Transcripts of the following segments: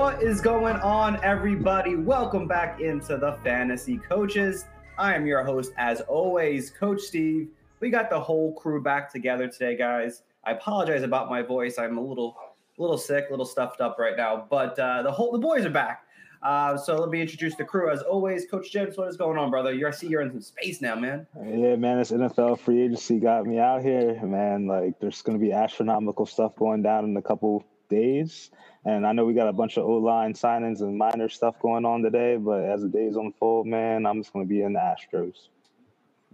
What is going on, everybody? Welcome back into the Fantasy Coaches. I am your host, as always, Coach Steve. We got the whole crew back together today, guys. I apologize about my voice. I'm a little, little sick, a little stuffed up right now, but uh, the whole the boys are back. Uh, so let me introduce the crew. As always, Coach James, what is going on, brother? You're I see you're in some space now, man. Yeah, man, this NFL free agency got me out here, man. Like, there's going to be astronomical stuff going down in a couple days. And I know we got a bunch of O line signings and minor stuff going on today, but as the days unfold, man, I'm just going to be in the Astros.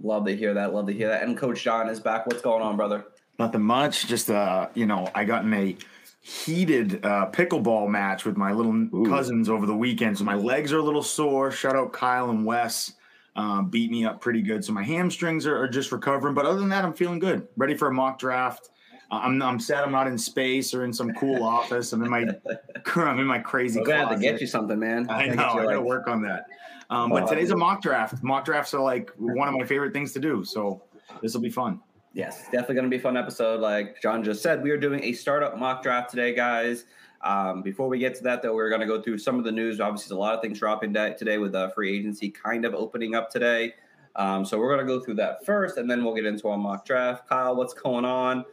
Love to hear that. Love to hear that. And Coach John is back. What's going on, brother? Nothing much. Just uh, you know, I got in a heated uh, pickleball match with my little Ooh. cousins over the weekend, so my legs are a little sore. Shout out Kyle and Wes. Um, beat me up pretty good, so my hamstrings are, are just recovering. But other than that, I'm feeling good. Ready for a mock draft. Uh, I'm I'm sad I'm not in space or in some cool office. I'm in my I'm in my crazy. We're gonna have to get you something, man. I Gotta know. I gotta like- work on that. Um, but Oh, today's a mock draft. Mock drafts are like one of my favorite things to do. So this will be fun. Yes, definitely going to be a fun episode. Like John just said, we are doing a startup mock draft today, guys. Um, before we get to that, though, we're going to go through some of the news. Obviously, there's a lot of things dropping da- today with the free agency kind of opening up today. Um, so we're going to go through that first, and then we'll get into our mock draft. Kyle, what's going on?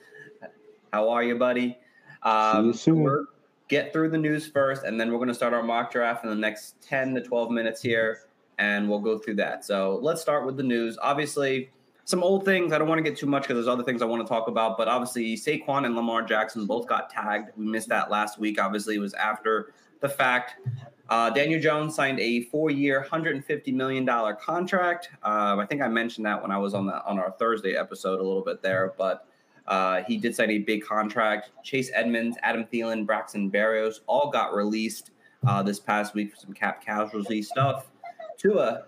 How are you, buddy? Um, you soon. we're- get through the news first, and then we're going to start our mock draft in the next 10 to 12 minutes here, and we'll go through that. So let's start with the news. Obviously, some old things. I don't want to get too much because there's other things I want to talk about, but obviously, Saquon and Lamar Jackson both got tagged. We missed that last week. Obviously, it was after the fact. Uh, Daniel Jones signed a four-year, $150 million contract. Um, I think I mentioned that when I was on the on our Thursday episode a little bit there, but uh, he did sign a big contract. Chase Edmonds, Adam Thielen, Braxton Barrios all got released uh, this past week for some cap casualty stuff. Tua,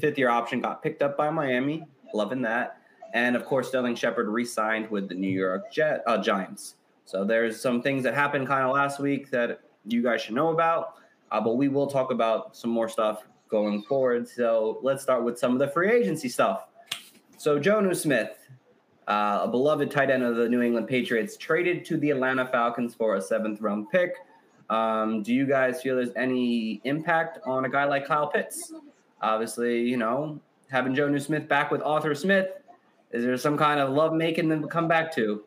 fifth year option, got picked up by Miami. Loving that. And of course, Sterling Shepard re signed with the New York Jet, uh, Giants. So there's some things that happened kind of last week that you guys should know about. Uh, but we will talk about some more stuff going forward. So let's start with some of the free agency stuff. So Jonnu Smith, uh, a beloved tight end of the New England Patriots, traded to the Atlanta Falcons for a seventh round pick. Um, do you guys feel there's any impact on a guy like Kyle Pitts? Obviously, you know, having Jonnu Smith back with Arthur Smith, is there some kind of love making them come back to?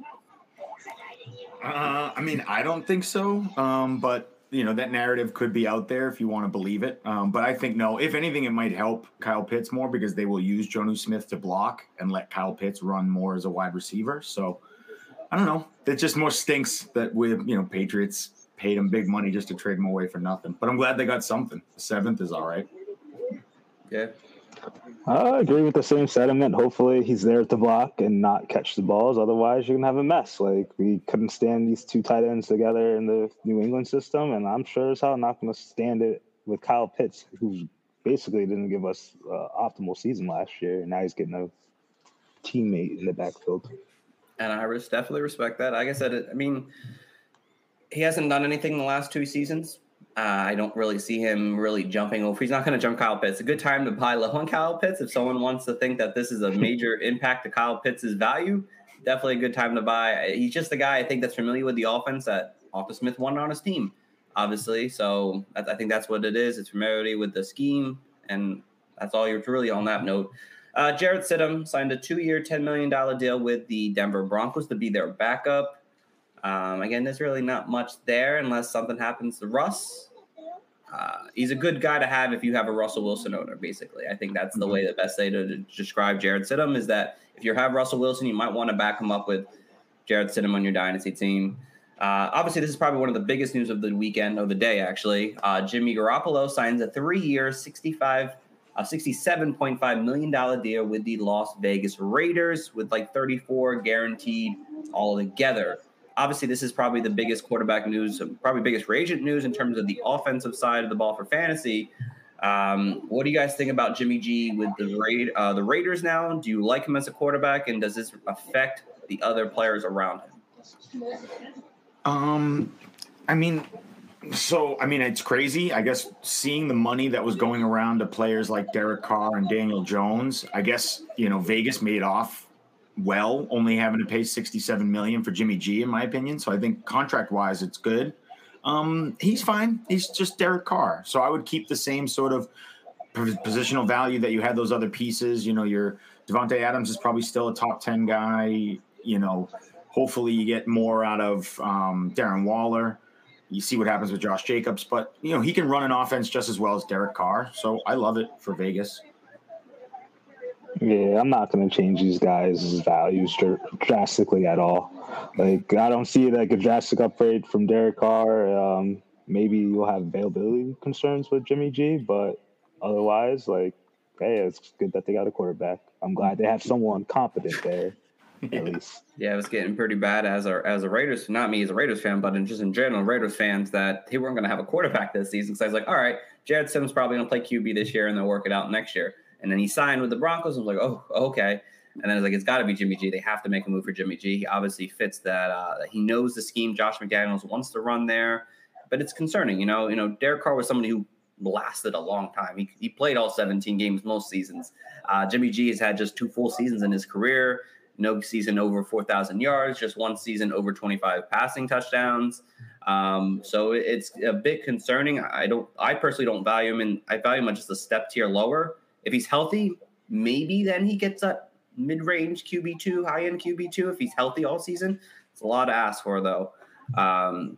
Uh, I mean, I don't think so. Um, but you know that narrative could be out there if you want to believe it. Um, but I think no. If anything, it might help Kyle Pitts more because they will use Jonnu Smith to block and let Kyle Pitts run more as a wide receiver. So I don't know. It just more stinks that we you know Patriots paid him big money just to trade him away for nothing. But I'm glad they got something. Seventh is all right. Yeah. I agree with the same sentiment. Hopefully, he's there to block and not catch the balls. Otherwise, you're gonna have a mess. Like we couldn't stand these two tight ends together in the New England system, and I'm sure as hell not gonna stand it with Kyle Pitts, who basically didn't give us uh, optimal season last year, and now he's getting a teammate in the backfield. And I definitely respect that. Like I said, I mean, he hasn't done anything in the last two seasons. Uh, I don't really see him really jumping over. He's not going to jump Kyle Pitts. A good time to buy low on Kyle Pitts if someone wants to think that this is a major impact to Kyle Pitts' value. Definitely a good time to buy. He's just the guy I think that's familiar with the offense that Arthur Smith wanted on his team, obviously. So I, think that's what it is. It's familiarity with the scheme, and that's all you're really on that note. Uh, Jarrett Stidham signed a two-year, $10 million deal with the Denver Broncos to be their backup. Um, again, there's really not much there unless something happens to Russ. Uh, he's a good guy to have if you have a Russell Wilson owner, basically. I think that's the way the best way to describe Jarrett Stidham is that if you have Russell Wilson, you might want to back him up with Jarrett Stidham on your dynasty team. Uh, obviously, this is probably one of the biggest news of the weekend, of the day, actually. Uh, Jimmy Garoppolo signs a three-year, 65 a $67.5 million deal with the Las Vegas Raiders with like 34 guaranteed all together. Obviously, this is probably the biggest quarterback news, probably biggest free agent news in terms of the offensive side of the ball for fantasy. Um, what do you guys think about Jimmy G with the Ra- uh, the Raiders now? Do you like him as a quarterback, and does this affect the other players around him? Um, I mean, so I mean, it's crazy. I guess seeing the money that was going around to players like Derek Carr and Daniel Jones, I guess you know Vegas made off well, only having to pay sixty-seven million for Jimmy G, in my opinion. So I think contract-wise, it's good. Um, he's fine. He's just Derek Carr. So I would keep the same sort of positional value that you had those other pieces. You know, your Davante Adams is probably still a top ten guy. You know, hopefully you get more out of um, Darren Waller. You see what happens with Josh Jacobs, but you know he can run an offense just as well as Derek Carr. So I love it for Vegas. Yeah, I'm not going to change these guys' values dr- drastically at all. Like, I don't see like a drastic upgrade from Derek Carr. Um, maybe you'll have availability concerns with Jimmy G, but otherwise, like, hey, it's good that they got a quarterback. I'm glad they have someone competent there. At least. Yeah, it was getting pretty bad as a as a Raiders, not me as a Raiders fan, but in just in general, Raiders fans that they weren't going to have a quarterback this season. So I was like, all right, Jared Sims probably going to play QB this year, and they'll work it out next year. And then he signed with the Broncos. I was like, oh, okay. And then it's like, it's got to be Jimmy G. They have to make a move for Jimmy G. He obviously fits that. Uh, he knows the scheme Josh McDaniels wants to run there, but it's concerning. You know, you know, Derek Carr was somebody who lasted a long time. He, he played all 17 games most seasons. Uh, Jimmy G has had just two full seasons in his career. No season over 4,000 yards, just one season over 25 passing touchdowns. Um, so it's a bit concerning. I don't, I personally don't value him, and I value him just a step tier lower. If he's healthy, maybe then he gets that mid range QB2, high end QB2 if he's healthy all season. It's a lot to ask for, though. Um,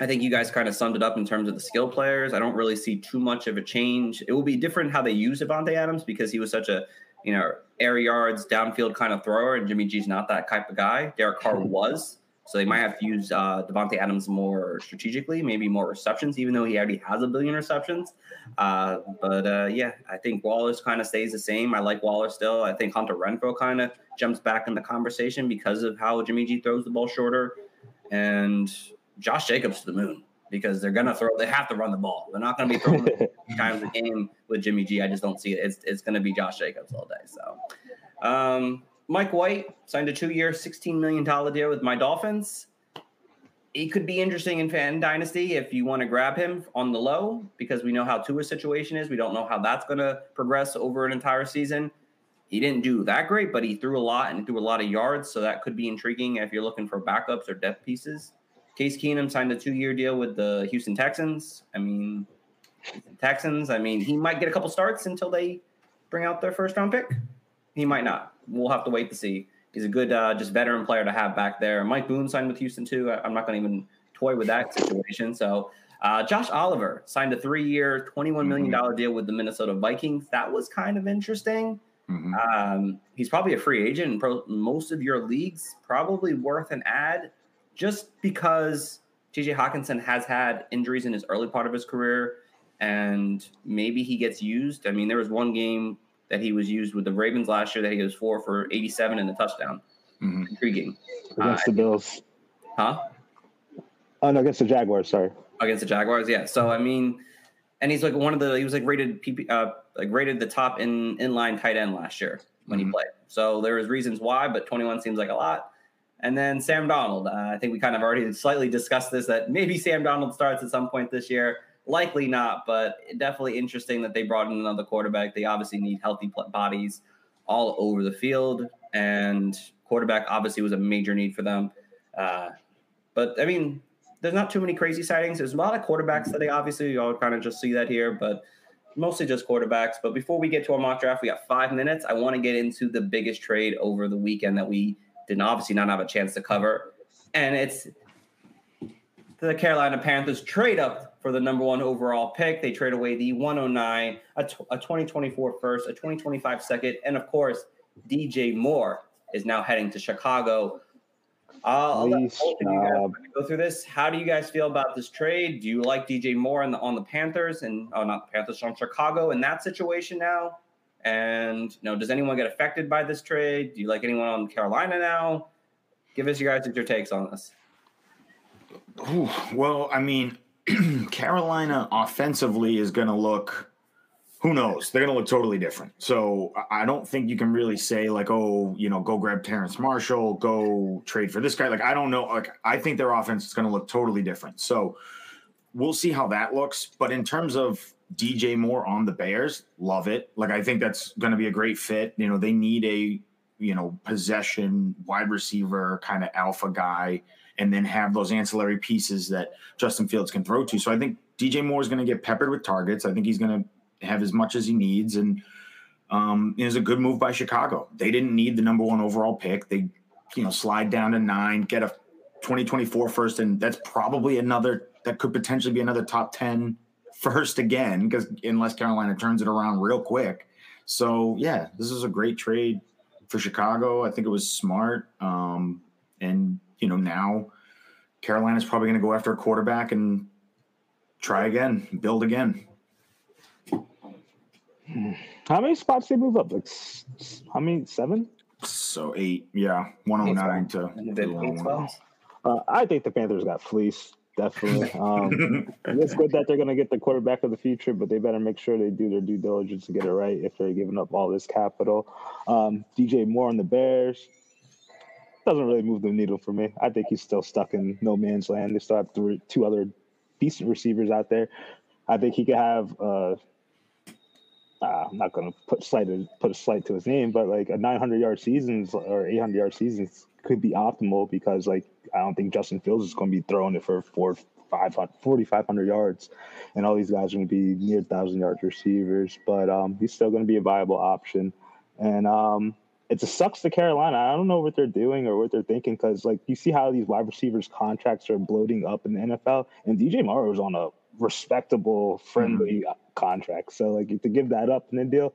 I think you guys kind of summed it up in terms of the skill players. I don't really see too much of a change. It will be different how they use Davante Adams because he was such a, you know, air yards, downfield kind of thrower, and Jimmy G's not that type of guy. Derek Carr was. So they might have to use uh, Davante Adams more strategically, maybe more receptions, even though he already has a billion receptions. Uh, but uh, yeah, I think Waller's kind of stays the same. I like Waller still. I think Hunter Renfrow kind of jumps back in the conversation because of how Jimmy G throws the ball shorter, and Josh Jacobs to the moon because they're gonna throw. They have to run the ball. They're not gonna be throwing times a game with Jimmy G. I just don't see it. It's it's gonna be Josh Jacobs all day. So. Um, Mike White signed a two-year, $16 million deal with my Dolphins. He could be interesting in fan dynasty if you want to grab him on the low because we know how Tua's situation is. We don't know how that's going to progress over an entire season. He didn't do that great, but he threw a lot and threw a lot of yards, so that could be intriguing if you're looking for backups or depth pieces. Case Keenum signed a two-year deal with the Houston Texans. I mean, Texans. I mean, he might get a couple starts until they bring out their first-round pick. He might not we'll have to wait to see. He's a good, uh, just veteran player to have back there. Mike Boone signed with Houston too. I, am not going to even toy with that situation. So, uh, Josh Oliver signed a three-year, twenty-one million dollar mm-hmm. deal with the Minnesota Vikings. That was kind of interesting. Mm-hmm. Um, he's probably a free agent in pro- most of your leagues. Probably worth an ad, just because TJ Hockenson has had injuries in his early part of his career, and maybe he gets used. I mean, there was one game that he was used with the Ravens last year that he was four for 87 and a touchdown. Mm-hmm. Intriguing. Against uh, the Bills. Huh? Oh, no, against the Jaguars, sorry. Against the Jaguars, yeah. So, I mean, and he's like one of the, he was like rated, PP, uh, like rated the top in inline tight end last year when mm-hmm. he played. So there was reasons why, but 21 seems like a lot. And then Sam Darnold. Uh, I think we kind of already slightly discussed this that maybe Sam Darnold starts at some point this year. Likely not, but definitely interesting that they brought in another quarterback. They obviously need healthy bodies all over the field, and quarterback obviously was a major need for them. Uh, but I mean, there's not too many crazy sightings. There's a lot of quarterbacks today. Obviously, you all kind of just see that here, but mostly just quarterbacks. But before we get to our mock draft, we got five minutes. I want to get into the biggest trade over the weekend that we didn't obviously not have a chance to cover, and it's the Carolina Panthers trade up for the number one overall pick. They trade away the 109, a, t- a 2024 first, a 2025 second, and of course, DJ Moore is now heading to Chicago. I'll let both of you guys go through this. How do you guys feel about this trade? Do you like DJ Moore on the, on the Panthers and oh, not the Panthers on Chicago in that situation now? And you know, does anyone get affected by this trade? Do you like anyone on Carolina now? Give us your guys your takes on this. Ooh, well, I mean, Carolina offensively is going to look. Who knows? They're going to look totally different. So I don't think you can really say like, oh, you know, go grab Terrence Marshall, go trade for this guy. Like I don't know. Like I think their offense is going to look totally different. So we'll see how that looks. But in terms of DJ Moore on the Bears, love it. Like I think that's going to be a great fit. You know, they need a you know possession wide receiver kind of alpha guy and then have those ancillary pieces that Justin Fields can throw to. So I think DJ Moore is going to get peppered with targets. I think he's going to have as much as he needs. And um, it was a good move by Chicago. They didn't need the number one overall pick. They, you know, slide down to nine, get a 2024 first, and that's probably another that could potentially be another top 10 first again, because unless Carolina turns it around real quick. So yeah, this is a great trade for Chicago. I think it was smart. Um, and you know, now Carolina's probably going to go after a quarterback and try again, build again. How many spots they move up? Like, how many? Seven? So eight, yeah, one hundred oh nine to. Oh uh, I think the Panthers got fleeced. Definitely. Um, it's good that they're going to get the quarterback of the future, but they better make sure they do their due diligence to get it right if they're giving up all this capital. Um, DJ Moore on the Bears doesn't really move the needle for me. I think he's still stuck in no man's land. They still have three, two other decent receivers out there. I think he could have. Uh, uh, I'm not going to put slight put a slight to his name, but like a 900 yard seasons or 800 yard seasons could be optimal because like I don't think Justin Fields is going to be throwing it for four, five, 4,500 yards, and all these guys are going to be near thousand yard receivers. But um, he's still going to be a viable option, and um, it just sucks to Carolina. I don't know what they're doing or what they're thinking because, like, you see how these wide receivers' contracts are bloating up in the NFL, and DJ Moore was on a respectable, friendly mm-hmm. contract. So, like, to give that up in the deal,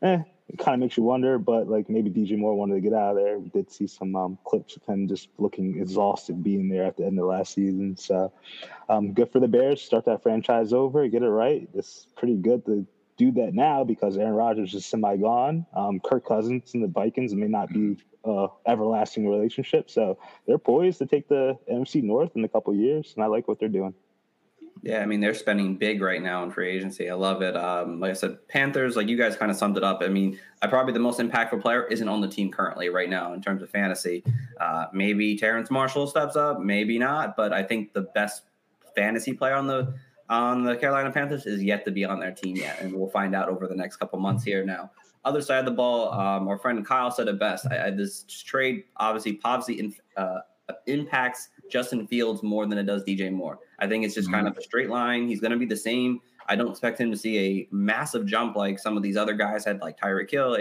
eh, it kind of makes you wonder. But like, maybe DJ Moore wanted to get out of there. We did see some um, clips of him just looking exhausted being there at the end of last season. So, um, good for the Bears. Start that franchise over, get it right. It's pretty good to do that now because Aaron Rodgers is semi gone. Um, Kirk Cousins and the Vikings may not be uh, everlasting relationship, so they're poised to take the NFC North in a couple years, and I like what they're doing. Yeah, I mean they're spending big right now in free agency. I love it. Um, like I said, Panthers, like you guys kind of summed it up. I mean, I probably the most impactful player isn't on the team currently right now in terms of fantasy. Uh, maybe Terrence Marshall steps up, maybe not, but I think the best fantasy player on the on the Carolina Panthers is yet to be on their team yet, and we'll find out over the next couple months here. Now, other side of the ball, um, our friend Kyle said it best. I, I, this trade obviously obviously in, uh, impacts Justin Fields more than it does DJ Moore. I think it's just mm-hmm. kind of a straight line. He's going to be the same. I don't expect him to see a massive jump like some of these other guys had, like Tyreek Hill,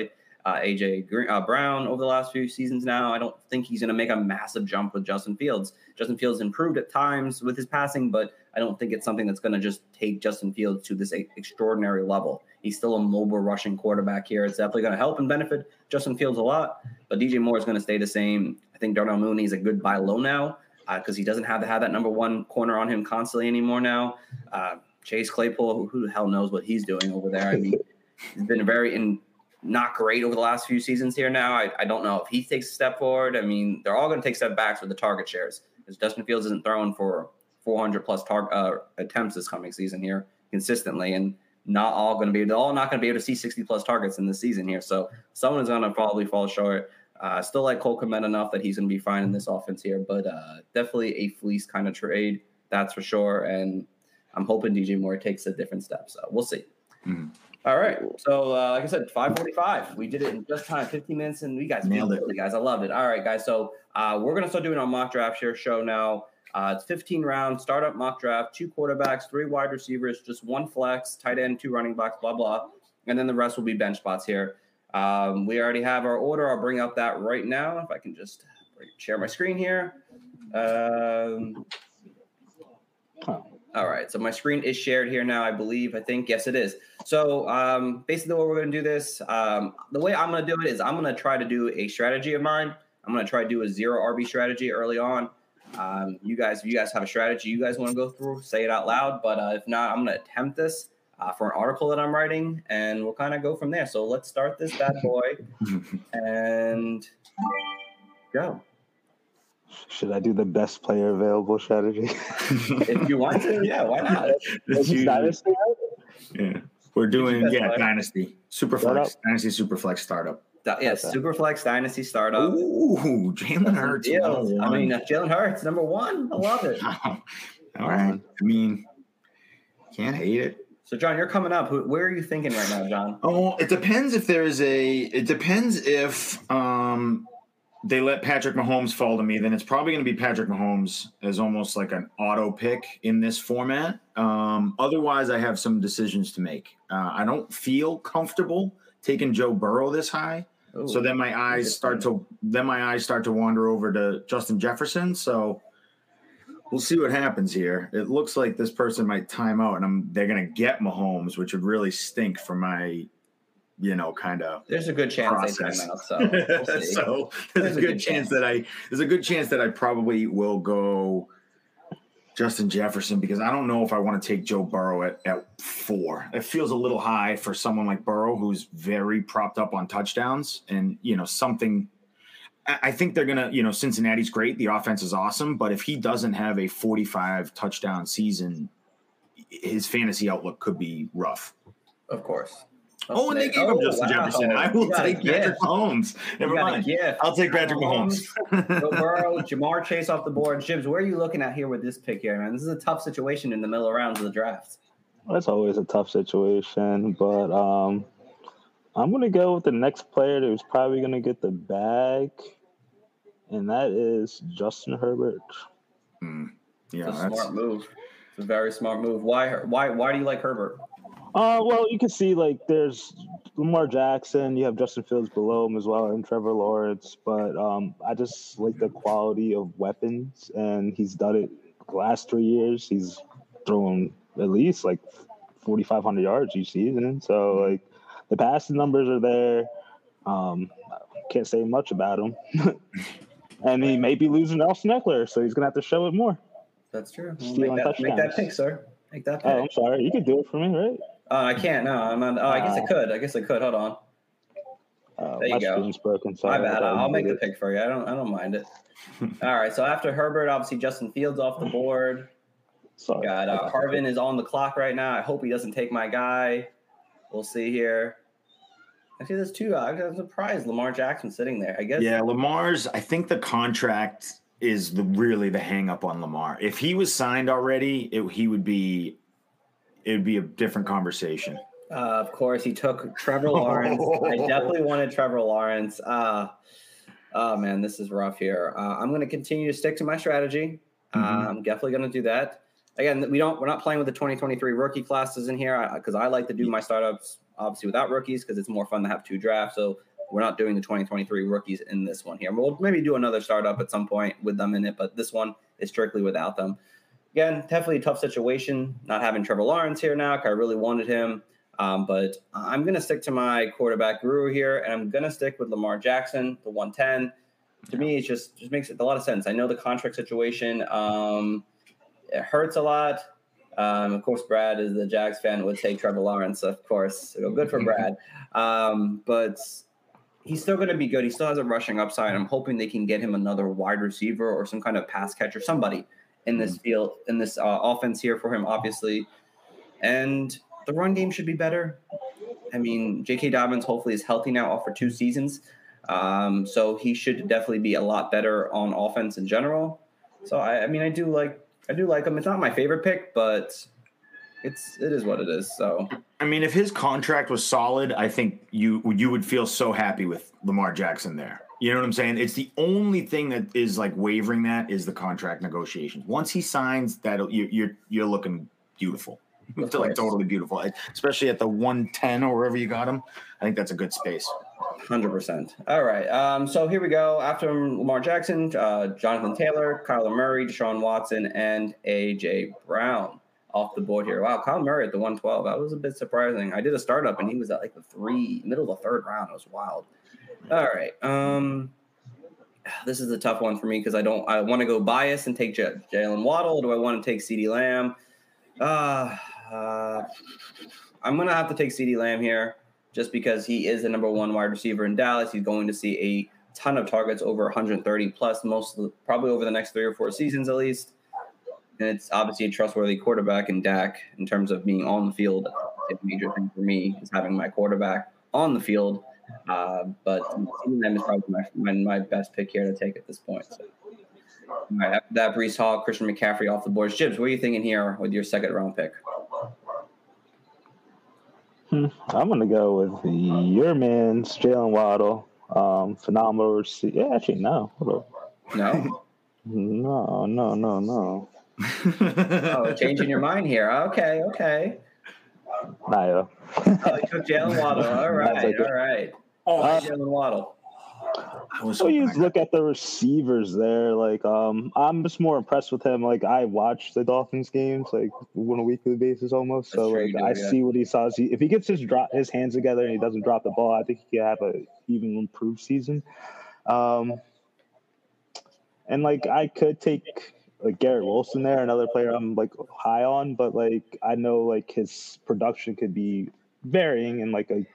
uh, AJ Green, uh, Brown over the last few seasons. Now, I don't think he's going to make a massive jump with Justin Fields. Justin Fields improved at times with his passing, but I don't think it's something that's going to just take Justin Fields to this extraordinary level. He's still a mobile rushing quarterback here. It's definitely going to help and benefit Justin Fields a lot, but DJ Moore is going to stay the same. I think Darnell Mooney is a good buy low now because uh, he doesn't have to have that number one corner on him constantly anymore now. Uh, Chase Claypool, who, who, the hell knows what he's doing over there? I mean, he's been very in not great over the last few seasons here now. I, I don't know if he takes a step forward. I mean, they're all going to take step backs with the target shares because Justin Fields isn't throwing for 400 plus tar- uh, attempts this coming season here consistently, and not all going to be they're all not going to be able to see 60 plus targets in the season here. So someone is going to probably fall short. Uh, still like Cole Kmet enough that he's going to be fine in this offense here, but uh, definitely a fleece kind of trade, that's for sure. And I'm hoping DJ Moore takes a different step. So we'll see. Mm-hmm. All right. So, uh, like I said, 545. We did it in just time, 15 minutes, and we guys nailed it. Guys, I loved it. All right, guys. So, uh, we're going to start doing our mock draft share show now. Uh, it's 15 rounds, startup mock draft, two quarterbacks, three wide receivers, just one flex, tight end, two running backs, blah, blah. And then the rest will be bench spots here. Um, we already have our order. I'll bring up that right now. If I can just share my screen here. Um, all right. So my screen is shared here now, I believe. I think. Yes, it is. So um, basically, what we're going to do this, um, the way I'm going to do it is I'm going to try to do a strategy of mine. I'm going to try to do a zero RB strategy early on. Um, you guys, if you guys have a strategy you guys want to go through, say it out loud. But uh, if not, I'm going to attempt this uh, for an article that I'm writing, and we'll kind of go from there. So let's start this bad boy and go. Should I do the best player available strategy? if you want to, yeah, why not? Is this Dynasty? Yeah. We're doing yeah, player. Dynasty. Superflex. Startup? Dynasty Superflex startup. Yeah, Okay. Superflex Dynasty startup. Ooh, Jalen Hurts. I mean, Jalen Hurts, number one. I love it. All right. I mean, can't hate it. So, John, you're coming up. Where are you thinking right now, John? Oh, it depends if there's a. It depends if um they let Patrick Mahomes fall to me. Then it's probably going to be Patrick Mahomes as almost like an auto pick in this format. Um, otherwise, I have some decisions to make. Uh, I don't feel comfortable taking Joe Burrow this high. So then my eyes start to then my eyes start to wander over to Justin Jefferson. So we'll see what happens here. It looks like this person might time out, and I'm they're gonna get Mahomes, which would really stink for my, you know, kind of. There's a good chance they Process. time out. So, we'll see. so There's there's, a a good, good chance chance. that I there's a good chance that I probably will go Justin Jefferson because I don't know if I want to take Joe Burrow at, at four. It feels a little high for someone like Burrow who's very propped up on touchdowns and you know something. I think they're gonna, you know, Cincinnati's great. The offense is awesome, but if he doesn't have a 45 touchdown season, his fantasy outlook could be rough. Of course. Oh, and they gave him Justin Jefferson. I will take Patrick Mahomes. Never mind. Yeah, I'll take Patrick Mahomes. Joe Burrow, Jamar Chase off the board. Jibs, where are you looking at here with this pick here, man? This is a tough situation in the middle of rounds of the draft. That's always a tough situation, but um, I'm gonna go with the next player who's probably gonna get the bag, and that is Justin Herbert. It's Yeah, a that's smart move. It's a very smart move. Why? Why? Why do you like Herbert? Uh, well, you can see like there's Lamar Jackson, you have Justin Fields below him as well, and Trevor Lawrence. But um, I just like the quality of weapons, and he's done it the last three years. He's thrown at least like 4,500 yards each season. So like the passing numbers are there. Um, can't say much about him, and he may be losing Austin Ekeler, so he's gonna have to show it more. That's true. Well, make, that, make that pick, sir. Make that pick. Oh, I'm sorry, you could do it for me, right? Oh, I can't. No, I'm not. Oh, I guess I Uh, could. I guess I could. Hold on. Uh, There you my go. broken. So My bad. I'll do make the pick for you. I don't. I don't mind it. All right. So after Herbert, obviously Justin Fields off the board. Sorry. Got uh, Harvin is on the clock right now. I hope he doesn't take my guy. We'll see here. Actually, there's two. I'm surprised Lamar Jackson sitting there. I guess. yeah. Lamar's. I think the contract is the really the hang up on Lamar. If he was signed already, it, he would be. It would be a different conversation. Uh, of course, he took Trevor Lawrence. I definitely wanted Trevor Lawrence. Uh, oh man, this is rough here. Uh, I'm going to continue to stick to my strategy. Uh, Mhm. I'm definitely going to do that. Again, we don't. We're not playing with the 2023 rookie classes in here because I, like to do my startups obviously without rookies because it's more fun to have two drafts. So we're not doing the 2023 rookies in this one here. We'll maybe do another startup at some point with them in it, but this one is strictly without them. Again, definitely a tough situation not having Trevor Lawrence here now. I really wanted him. Um, but I'm going to stick to my quarterback guru here, and I'm going to stick with Lamar Jackson, the 110. To me, it just just makes a lot of sense. I know the contract situation; um, it hurts a lot. Um, of course, Brad is the Jags fan; would take Trevor Lawrence, of course. So good for Brad, um, but he's still going to be good. He still has a rushing upside. I'm hoping they can get him another wide receiver or some kind of pass catcher, somebody in this field, in this uh, offense here for him, obviously. And the run game should be better. I mean, J.K. Dobbins hopefully is healthy now, off for two seasons, um, so he should definitely be a lot better on offense in general. So I, I mean, I do like I do like him. It's not my favorite pick, but it's it is what it is. So I mean, if his contract was solid, I think you you would feel so happy with Lamar Jackson there. You know what I'm saying? It's the only thing that is like wavering that is the contract negotiations. Once he signs, that you, you're you're looking beautiful, like totally beautiful, especially at the 110 or wherever you got him. I think that's a good space. Hundred percent. All right. Um, so here we go. After Lamar Jackson, uh, Jonathan Taylor, Kyler Murray, Deshaun Watson, and AJ Brown off the board here. Wow, Kyler Murray at the one twelve. That was a bit surprising. I did a startup and he was at like the three, middle of the third round. It was wild. All right. Um, this is a tough one for me because I don't. I want to go bias and take J- Jalen Waddle. Do I want to take CeeDee Lamb? Uh, uh, I'm gonna have to take CeeDee Lamb here just because he is the number one wide receiver in Dallas. He's going to see a ton of targets over 130 plus, most probably over the next three or four seasons at least. And it's obviously a trustworthy quarterback in Dak in terms of being on the field. A major thing for me is having my quarterback on the field. Uh, but them is probably my, my, my, best pick here to take at this point. So. Right, after that, Breece Hall, Christian McCaffrey off the board. Jibs, what are you thinking here with your second round pick? Hmm, I'm going to go with your man's Jaylen Waddle. Um, phenomenal receiver. Yeah, actually, no. No? no, no, no, no. oh, changing your mind here. Okay, okay. Nah, oh, you took Jaylen Waddle. All right, all right. Oh, uh, Jaylen Waddle. So you look at the receivers there. Like, um, I'm just more impressed with him. Like, I watch the Dolphins games like on a weekly basis almost. That's so like, do, I yeah. see what he saw. If he gets his drop his hands together and he doesn't drop the ball, I think he could have a even improved season. Um, and like, I could take like Garrett Wilson there, another player I'm like high on, but like I know like his production could be varying in like a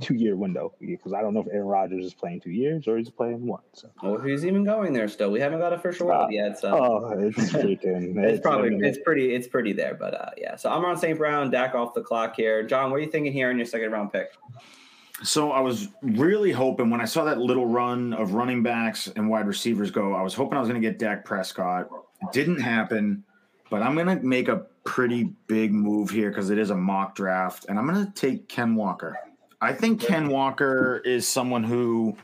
two year window because I don't know if Aaron Rodgers is playing two years or he's playing one. So. Oh, he's even going there still. We haven't got official word uh, yet. So oh, it's freaking. it's, it's, probably it's pretty it's pretty there, but uh, yeah. So I'm on St. Brown, Dak off the clock here. John, what are you thinking here in your second round pick? So I was really hoping when I saw that little run of running backs and wide receivers go, I was hoping I was going to get Dak Prescott. Didn't happen, but I'm going to make a pretty big move here because it is a mock draft, and I'm going to take Ken Walker. I think Ken Walker is someone who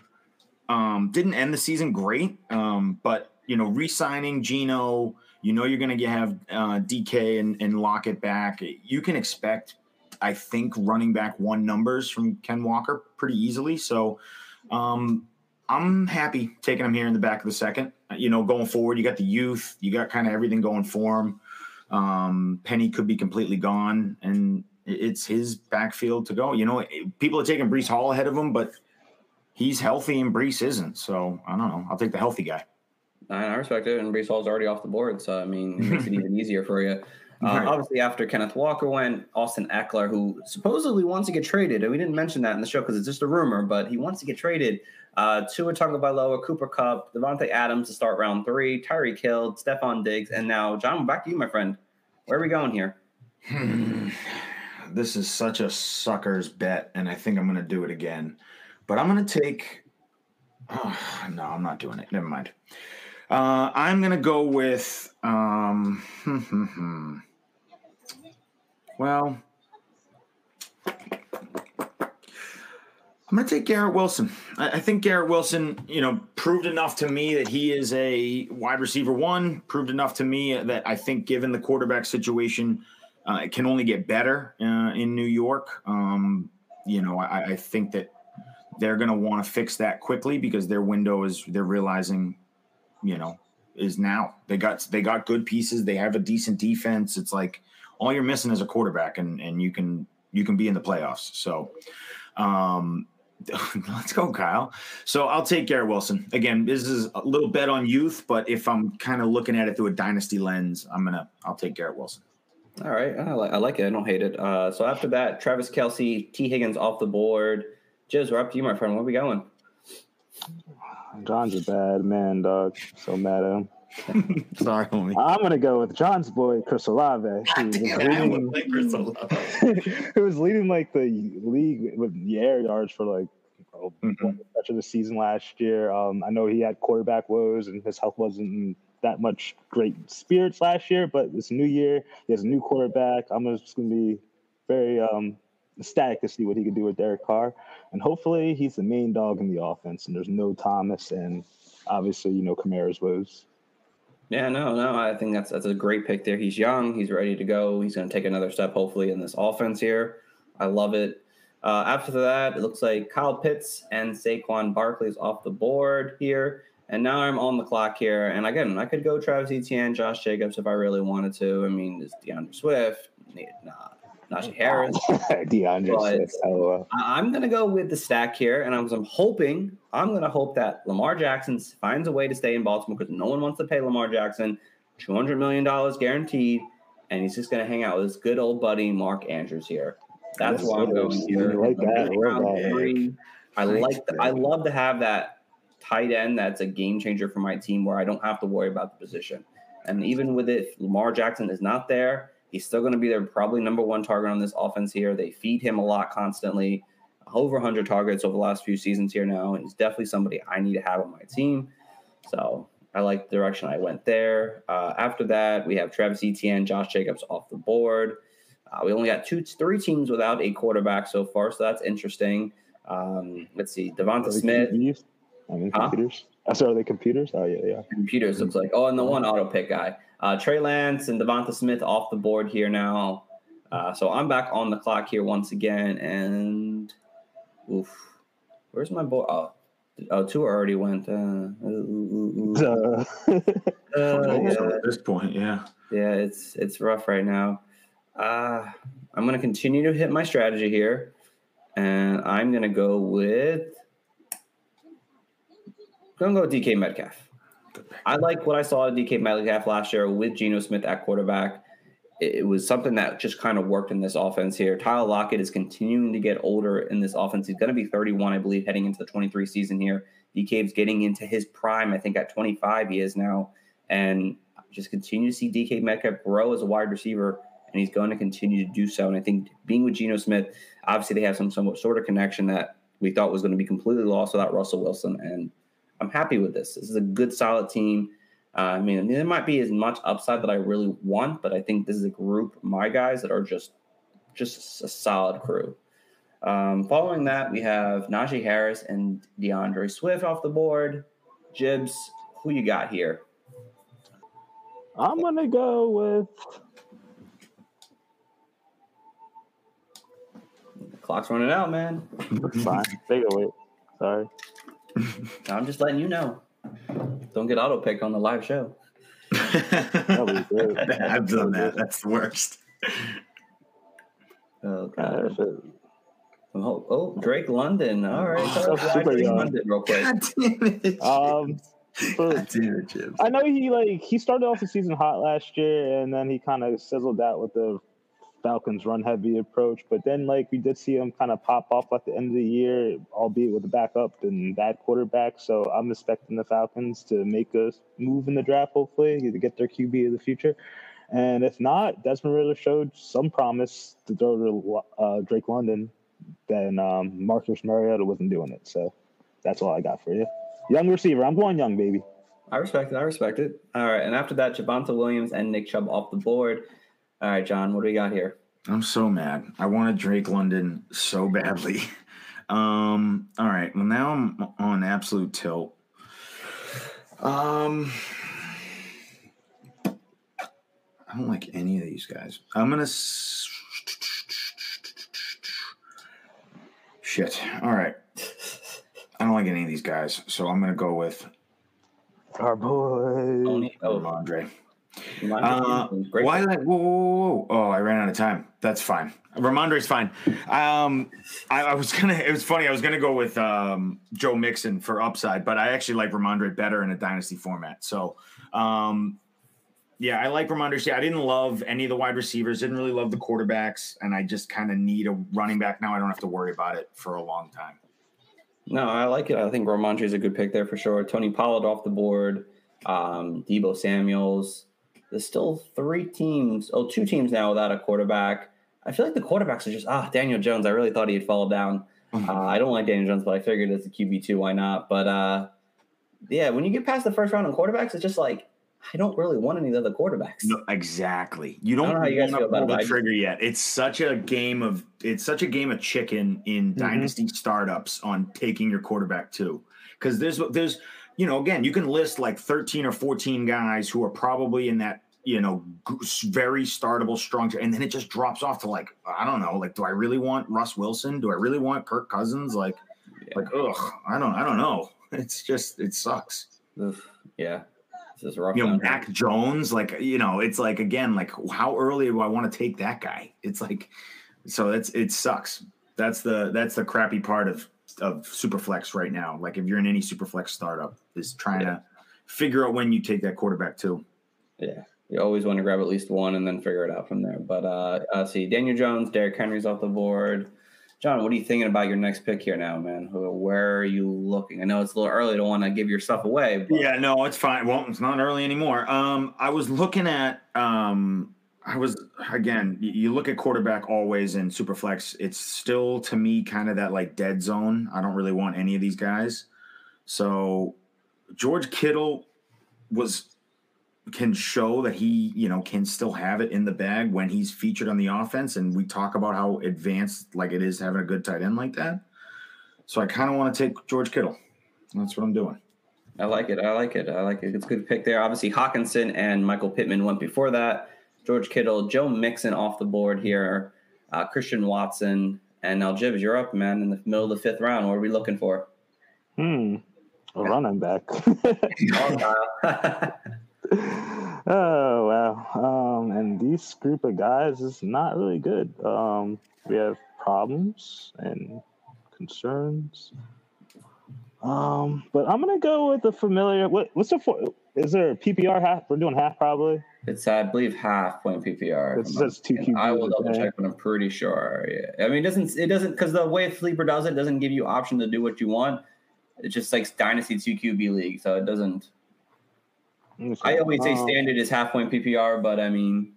um, didn't end the season great, um, but you know, re-signing Geno, you know, you're going to have uh, DK and, and Lockett back. You can expect, I think, running back one numbers from Ken Walker pretty easily. So, um, I'm happy taking him here in the back of the second. You know, going forward, you got the youth, you got kind of everything going for him. Um, Penny could be completely gone, and it's his backfield to go. You know, people are taking Breece Hall ahead of him, but he's healthy and Breece isn't. So I don't know. I'll take the healthy guy. I respect it, and Breece Hall's already off the board, so I mean, it makes it even easier for you. Uh, right. Obviously, after Kenneth Walker went, Austin Ekeler, who supposedly wants to get traded, and we didn't mention that in the show because it's just a rumor, but he wants to get traded. Uh, Tua Tagovailoa, Cooper Kupp, Davante Adams to start round three, Tyreek Hill, Stefon Diggs, and now John. Back to you, my friend. Where are we going here? this is such a sucker's bet, and I think I'm going to do it again. But I'm going to take. Oh, no, I'm not doing it. Never mind. Uh, I'm going to go with. Um, hmm, hmm, hmm. Well, I'm going to take Garrett Wilson. I, I, think Garrett Wilson, you know, proved enough to me that he is a wide receiver one. Proved enough to me that I think, given the quarterback situation, uh, it can only get better uh, in New York. Um, you know, I, I, think that they're going to want to fix that quickly because their window is they're realizing, you know, is now they got they got good pieces. They have a decent defense. It's like all you're missing is a quarterback, and and you can you can be in the playoffs. So. Um, let's go, Kyle. So I'll take Garrett Wilson. Again, this is a little bet on youth, but if I'm kind of looking at it through a dynasty lens, I'm gonna I'll take Garrett Wilson. All right, I like, I like it. I don't hate it. Uh, so after that, Travis Kelce, Tee Higgins off the board. Jiz, we're up to you, my friend. Where are we going? John's a bad man, dog. So mad at him. Sorry, homie. I'm gonna go with John's boy, Chris Olave. Who was, leading, Chris Olave. who was leading like the league with the air yards for like oh, mm-hmm. much of the season last year. Um, I know he had quarterback woes and his health wasn't that much great spirits last year, but it's a new year. He has a new quarterback. I'm just going to be very um, ecstatic to see what he can do with Derek Carr. And hopefully he's the main dog in the offense and there's no Thomas and obviously, you know, Kamara's woes. Yeah, no, no. I think that's that's a great pick there. He's young. He's ready to go. He's going to take another step, hopefully, in this offense here. I love it. Uh, after that, it looks like Kyle Pitts and Saquon Barkley is off the board here. And now I'm on the clock here. And again, I could go Travis Etienne, Josh Jacobs if I really wanted to. I mean, there's D'Andre Swift, nah, Najee oh, Harris. D'Andre Swift. Oh, I'm going to go with the stack here. And I'm, I'm hoping, I'm going to hope that Lamar Jackson finds a way to stay in Baltimore because no one wants to pay Lamar Jackson $200 million guaranteed. And he's just going to hang out with his good old buddy, Mark Andrews here. That's why I'm going here. I like that. I like, the, I love to have that tight end that's a game changer for my team where I don't have to worry about the position. And even with it, Lamar Jackson is not there. He's still going to be their probably number one target on this offense here. They feed him a lot constantly, over 100 targets over the last few seasons here now. And he's definitely somebody I need to have on my team. So I like the direction I went there. Uh, after that, we have Travis Etienne, Josh Jacobs off the board. Uh, we only got two, three teams without a quarterback so far, so that's interesting. Um, let's see, Devonta Smith. I mean, huh? computers. Oh, sorry, are they computers? Oh yeah, yeah. Computers looks like. Oh, and the one auto pick guy, uh, Trey Lance and Devonta Smith off the board here now. Uh, so I'm back on the clock here once again, and oof, where's my board? Oh, oh, two already went. Uh, ooh, ooh, ooh. uh, yeah. At this point, yeah, yeah, it's it's rough right now. Uh, I'm going to continue to hit my strategy here, and I'm going to go with I'm going to go DK Metcalf. I like what I saw at DK Metcalf last year with Geno Smith at quarterback. It was something that just kind of worked in this offense here. Tyler Lockett is continuing to get older in this offense. He's going to be 31, I believe, heading into the 23 season here. DK's getting into his prime. I think at 25 he is now. And just continue to see DK Metcalf grow as a wide receiver, and he's going to continue to do so. And I think being with Geno Smith, obviously they have some somewhat sort of connection that we thought was going to be completely lost without Russell Wilson. And I'm happy with this. This is a good, solid team. Uh, I mean, there might be as much upside that I really want, but I think this is a group, my guys, that are just just a solid crew. Um, following that, we have Najee Harris and D'Andre Swift off the board. Jibs, who you got here? I'm gonna go with. The clock's running out, man. Fine. Take it away. Sorry. I'm just letting you know. Don't get auto pick on the live show. I've done that. That's the worst. Oh, God. Oh, oh, Drake London. All right. Oh, super young. London real quick. God damn it. Um, God damn it, I know he like he started off the season hot last year, and then he kind of sizzled out with the Falcons run heavy approach. But then, like, we did see him kind of pop off at the end of the year, albeit with a backup and bad quarterback. So I'm expecting the Falcons to make a move in the draft, hopefully, to get their QB of the future. And if not, Desmond Ridder showed some promise to throw to uh, Drake London. Then um, Marcus Mariota wasn't doing it. So that's all I got for you. Young receiver. I'm going young, baby. I respect it. I respect it. All right. And after that, Javonte Williams and Nick Chubb off the board. All right, John, what do we got here? I'm so mad. I wanted Drake London so badly. Um, all right. Well, now I'm on absolute tilt. Um, I don't like any of these guys. I'm gonna. S- Shit. All right. I don't like any of these guys, so I'm gonna go with our boy oh, Andre. Uh, why like whoa, whoa, whoa, Oh, I ran out of time. That's fine. Rhamondre's fine. Um, I, I, was gonna. It was funny. I was gonna go with um, Joe Mixon for upside, but I actually like Rhamondre better in a dynasty format. So, um, yeah, I like Rhamondre. Yeah, I didn't love any of the wide receivers. Didn't really love the quarterbacks, and I just kind of need a running back now. I don't have to worry about it for a long time. No, I like it. I think Rhamondre is a good pick there for sure. Tony Pollard off the board. Um, Deebo Samuel's there's still three teams, oh, two teams now without a quarterback. I feel like the quarterbacks are just ah Daniel Jones. I really thought he'd fall down. Mm-hmm. Uh, I don't like Daniel Jones, but I figured it's a QB two. Why not? But uh, yeah, when you get past the first round on quarterbacks, it's just like I don't really want any of the other quarterbacks. No, exactly. You don't, don't want to pull the trigger yet. It's such a game of it's such a game of chicken in mm-hmm. dynasty startups on taking your quarterback too. Because there's there's you know, again, you can list like 13 or 14 guys who are probably in that, you know, very startable, strong, and then it just drops off to like, I don't know, like, do I really want Russ Wilson? Do I really want Kirk Cousins? Like, yeah. like, ugh, I don't, I don't know. It's just, it sucks. Yeah. This is rough. You know, Mac Jones, like, you know, it's like, again, like, how early do I want to take that guy? It's like, so it's, it sucks. That's the, that's the crappy part of of Superflex right now. Like if you're in any Superflex startup, is trying yeah. to figure out when you take that quarterback too. Yeah, you always want to grab at least one and then figure it out from there. But uh, uh see, Daniel Jones, Derrick Henry's off the board. John, what are you thinking about your next pick here now, man? Where are you looking? I know it's a little early to want to give your stuff away. But Yeah, no, it's fine. Well, it's not early anymore. Um, I was looking at um I was again, you look at quarterback always in Superflex, it's still to me kind of that like dead zone. I don't really want any of these guys. So George Kittle was can show that he, you know, can still have it in the bag when he's featured on the offense and we talk about how advanced like it is having a good tight end like that. So I kind of want to take George Kittle. That's what I'm doing. I like it. I like it. I like it. It's a good pick there. Obviously, Hockenson and Michael Pittman went before that. George Kittle, Joe Mixon off the board here, uh, Christian Watson, and now Jibs, you're up, man, in the middle of the fifth round. What are we looking for? Hmm. A running back. Oh, wow. Um, and this group of guys is not really good. Um, we have problems and concerns. Um, but I'm gonna go with the familiar. What, what's the for? Is there a PPR half? We're doing half probably. it's, I believe, half point PPR. It I'm says two mistaken. I will double check, but I'm pretty sure. Yeah. I mean, it doesn't it doesn't because the way Sleeper does it doesn't give you option to do what you want. It's just like Dynasty two QB league, so it doesn't. I always say Um, standard is half point PPR, but I mean,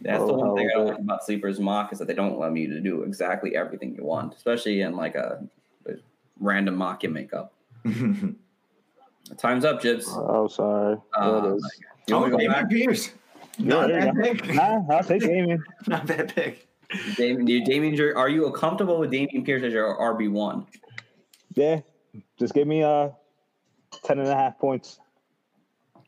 that's the one thing I don't like about Sleeper's mock is that they don't allow you to do exactly everything you want, especially in like a, a random mock you make up. Time's up, Jibs. Oh, sorry. There Uh, it is. You want oh, to go Dameon? Pierce. Not there you bad pick. Nah, I'll take Damien. Not that pick. Damien, do you- Damien, are you comfortable with Dameon Pierce as your RB one? Yeah, just give me uh ten and a half points.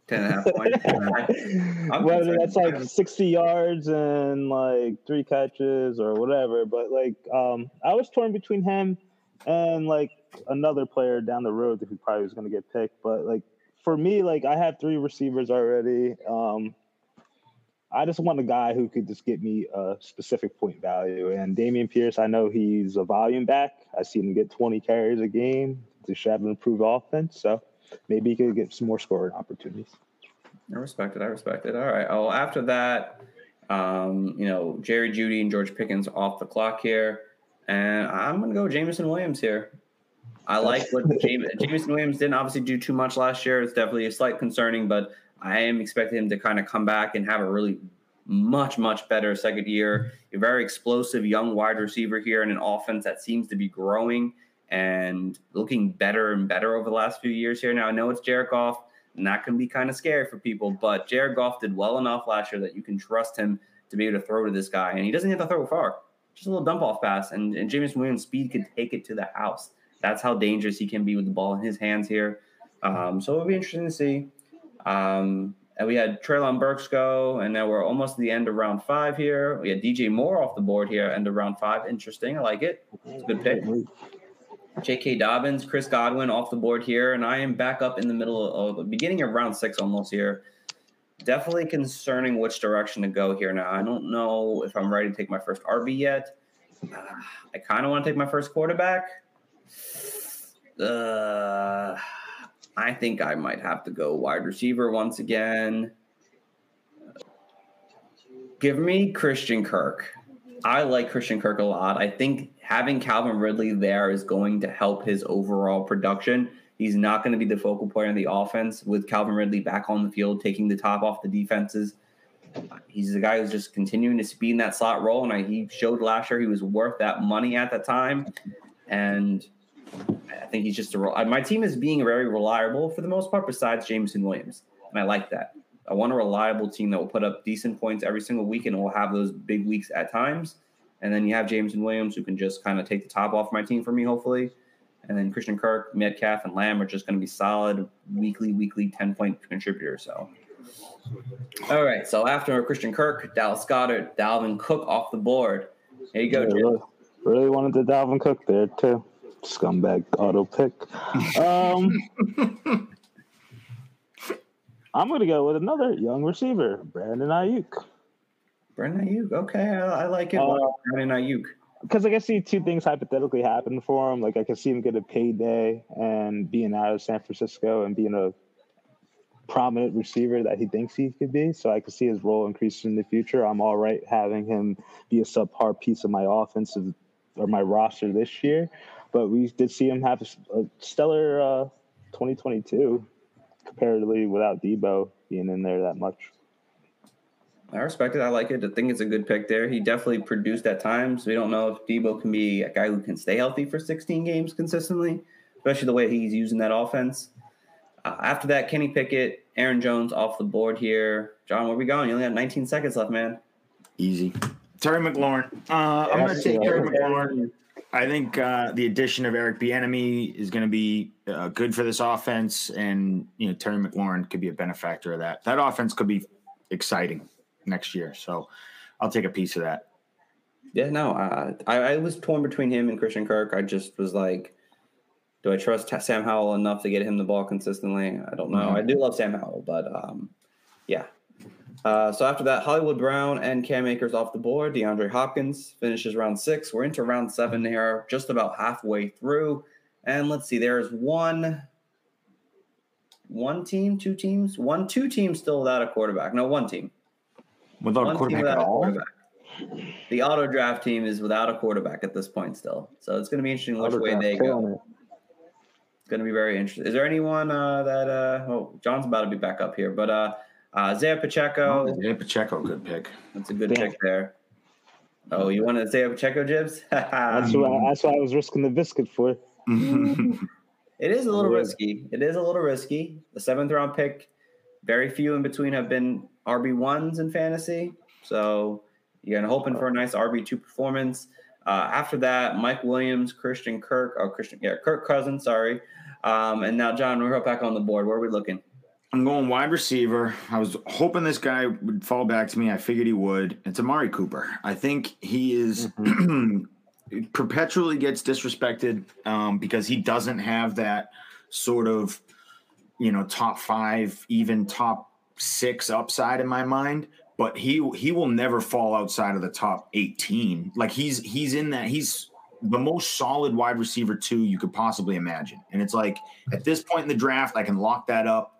Ten and a half points. I'm Whether concerned. that's like 60 yards and like three catches or whatever. But like, um, I was torn between him and like another player down the road who probably was going to get picked. But like for me, like I have three receivers already. Um, I just want a guy who could just get me a specific point value. And Dameon Pierce, I know he's a volume back. I see him get 20 carries a game to have an improved offense. So maybe he could get some more scoring opportunities. I respect it. I respect it. All right. Oh, after that, um, you know, Jerry Jeudy and George Pickens off the clock here, and I'm gonna go Jameson Williams here. I like what James, Jameson Williams didn't obviously do too much last year. It's definitely a slight concerning, but I am expecting him to kind of come back and have a really much much better second year. A very explosive young wide receiver here in an offense that seems to be growing and looking better and better over the last few years here. Now I know it's Jared Goff and that can be kind of scary for people. But Jared Goff did well enough last year that you can trust him to be able to throw to this guy, and he doesn't have to throw far. Just a little dump off pass, and, and James Williams' speed could take it to the house. That's how dangerous he can be with the ball in his hands here. Um, so it'll be interesting to see. Um, and we had Treylon Burks go, and now we're almost at the end of round five here. We had DJ Moore off the board here, end of round five. Interesting. I like it. It's a good pick. J.K. Dobbins, Chris Godwin off the board here, and I am back up in the middle of the beginning of round six almost here. Definitely concerning which direction to go here now. I don't know if I'm ready to take my first RB yet. Uh, I kind of want to take my first quarterback. Uh, I think I might have to go wide receiver once again. Give me Christian Kirk. I like Christian Kirk a lot. I think having Calvin Ridley there is going to help his overall production. He's not going to be the focal point of the offense with Calvin Ridley back on the field, taking the top off the defenses. He's the guy who's just continuing to speed in that slot role, and I, he showed last year he was worth that money at that time. And I think he's just a. rel- My team is being very reliable for the most part, besides Jameson Williams, and I like that. I want a reliable team that will put up decent points every single week and will have those big weeks at times. And then you have Jameson Williams who can just kind of take the top off my team for me, hopefully. And then Christian Kirk, Metcalf, and Lamb are just going to be solid weekly, weekly 10 point contributors. So, all right. So after Christian Kirk, Dallas Goedert, Dalvin Cook off the board. There you go, Yeah, really, really wanted the Dalvin Cook there too. Scumbag auto pick. Um, I'm gonna go with another young receiver, Brandon Aiyuk, Brandon Aiyuk. Okay, I, I like it. Uh, Brandon Aiyuk. because I can see two things hypothetically happen for him. Like I can see him get a payday and being out of San Francisco and being a prominent receiver that he thinks he could be. So I could see his role increasing in the future. I'm all right having him be a subpar piece of my offensive or my roster this year. But we did see him have a stellar uh, 2022 comparatively without Deebo being in there that much. I respect it. I like it. I think it's a good pick there. He definitely produced at times. We don't know if Deebo can be a guy who can stay healthy for 16 games consistently, especially the way he's using that offense. Uh, after that, Kenny Pickett, Aaron Jones off the board here. John, where we going? You only have 19 seconds left, man. Easy. Terry McLaurin. Uh, I'm going to take Terry McLaurin. I think uh, the addition of Eric Bieniemy is going to be uh, good for this offense, and you know Terry McLaurin could be a benefactor of that. That offense could be exciting next year. So I'll take a piece of that. Yeah, no, uh, I, I was torn between him and Christian Kirk. I just was like, do I trust Sam Howell enough to get him the ball consistently? I don't know. Mm-hmm. I do love Sam Howell, but um, yeah. Uh, so after that, Hollywood Brown and Cam Akers off the board. DeAndre Hopkins finishes round six. We're into round seven here, just about halfway through. And let's see, there's one, one team, two teams, one, two teams still without a quarterback. No, one team. Without one a quarterback without at all. Quarterback. The auto draft team is without a quarterback at this point still. So it's going to be interesting which way they go. It's going to be very interesting. Is there anyone uh, that? Uh, oh, John's about to be back up here, but uh, Isaiah Pacheco. Oh, Isaiah Pacheco, good pick. That's a good Damn. pick there. Oh, you want to Isaiah Pacheco, Jibs? that's what that's what I was risking the biscuit for. it is a little risky. It is a little risky. The seventh round pick. Very few in between have been RB ones in fantasy, so you're hoping for a nice RB two performance. Uh, after that, Mike Williams, Christian Kirk, oh Christian, yeah, Kirk Cousins, sorry. Um, and now John, we're back on the board. Where are we looking? I'm going wide receiver. I was hoping this guy would fall back to me. I figured he would. It's Amari Cooper. I think he is mm-hmm. perpetually gets disrespected um, because he doesn't have that sort of, you know, top five, even top six upside in my mind but he he will never fall outside of the top 18. Like he's he's in that he's the most solid wide receiver two you could possibly imagine. And it's like at this point in the draft, I can lock that up.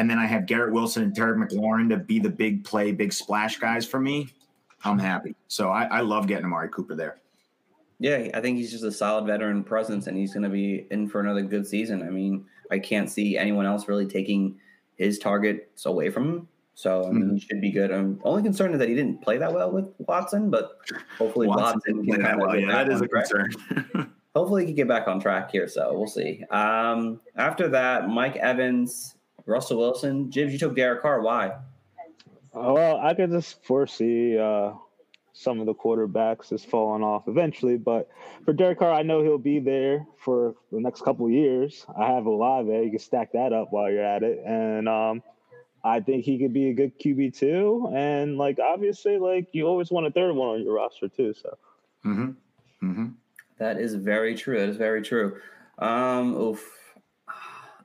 And then I have Garrett Wilson and Terry McLaurin to be the big play, big splash guys for me. I'm happy. So I, I love getting Amari Cooper there. Yeah, I think he's just a solid veteran presence and he's going to be in for another good season. I mean, I can't see anyone else really taking his targets away from him. So I mean, mm-hmm. he should be good. I'm only concerned that he didn't play that well with Watson, but hopefully Watson, Watson can kind of yeah, that is a track. concern. hopefully he can get back on track here. So we'll see. Um, after that, Mike Evans, Russell Wilson, Jibs. You took Derek Carr. Why? Oh, well, I could just foresee uh, some of the quarterbacks just falling off eventually. But for Derek Carr, I know he'll be there for the next couple years. I have a lot there. You can stack that up while you're at it, and um, I think he could be a good QB too. And like obviously, like you always want a third one on your roster too. So mm-hmm. Mm-hmm. That is very true. That is very true. Um oof.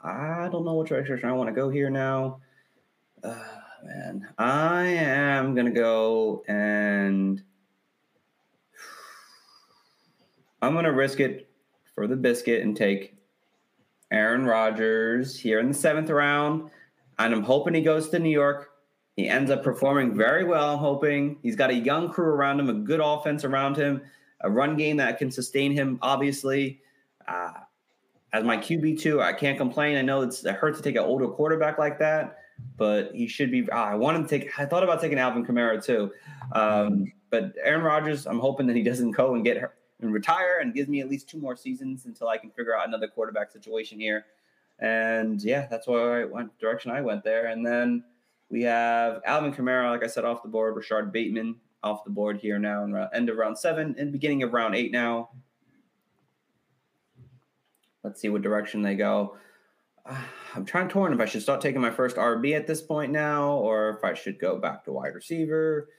I don't know which direction I want to go here now. Uh, man. I am gonna go and I'm gonna risk it for the biscuit and take Aaron Rodgers here in the seventh round and I'm hoping he goes to New York. He ends up performing very well. I'm hoping he's got a young crew around him, a good offense around him, a run game that can sustain him. Obviously, uh, as my QB two, I can't complain. I know it's it hurts to take an older quarterback like that, but he should be. Uh, I wanted to take. I thought about taking Alvin Kamara too, um, but Aaron Rodgers. I'm hoping that he doesn't go and get and retire and gives me at least two more seasons until I can figure out another quarterback situation here. And yeah, that's why I went direction I went there. And then we have Alvin Kamara, like I said, off the board. Rashod Bateman off the board here now in end of round seven and beginning of round eight now. Let's see what direction they go. Uh, I'm trying torn if I should start taking my first RB at this point now, or if I should go back to wide receiver,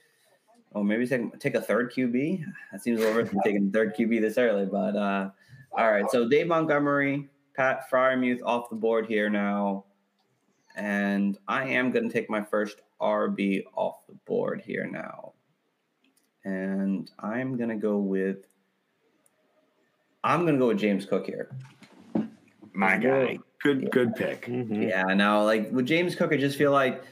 or maybe take take a third QB. That seems a little risky taking third QB this early, but uh, all right. So Dave Montgomery, Pat Freiermuth off the board here now. And I am going to take my first RB off the board here now. And I'm going to go with I'm going to go with James Cook here. My guy. Good, good pick. Mhm. Yeah, now like with James Cook, I just feel like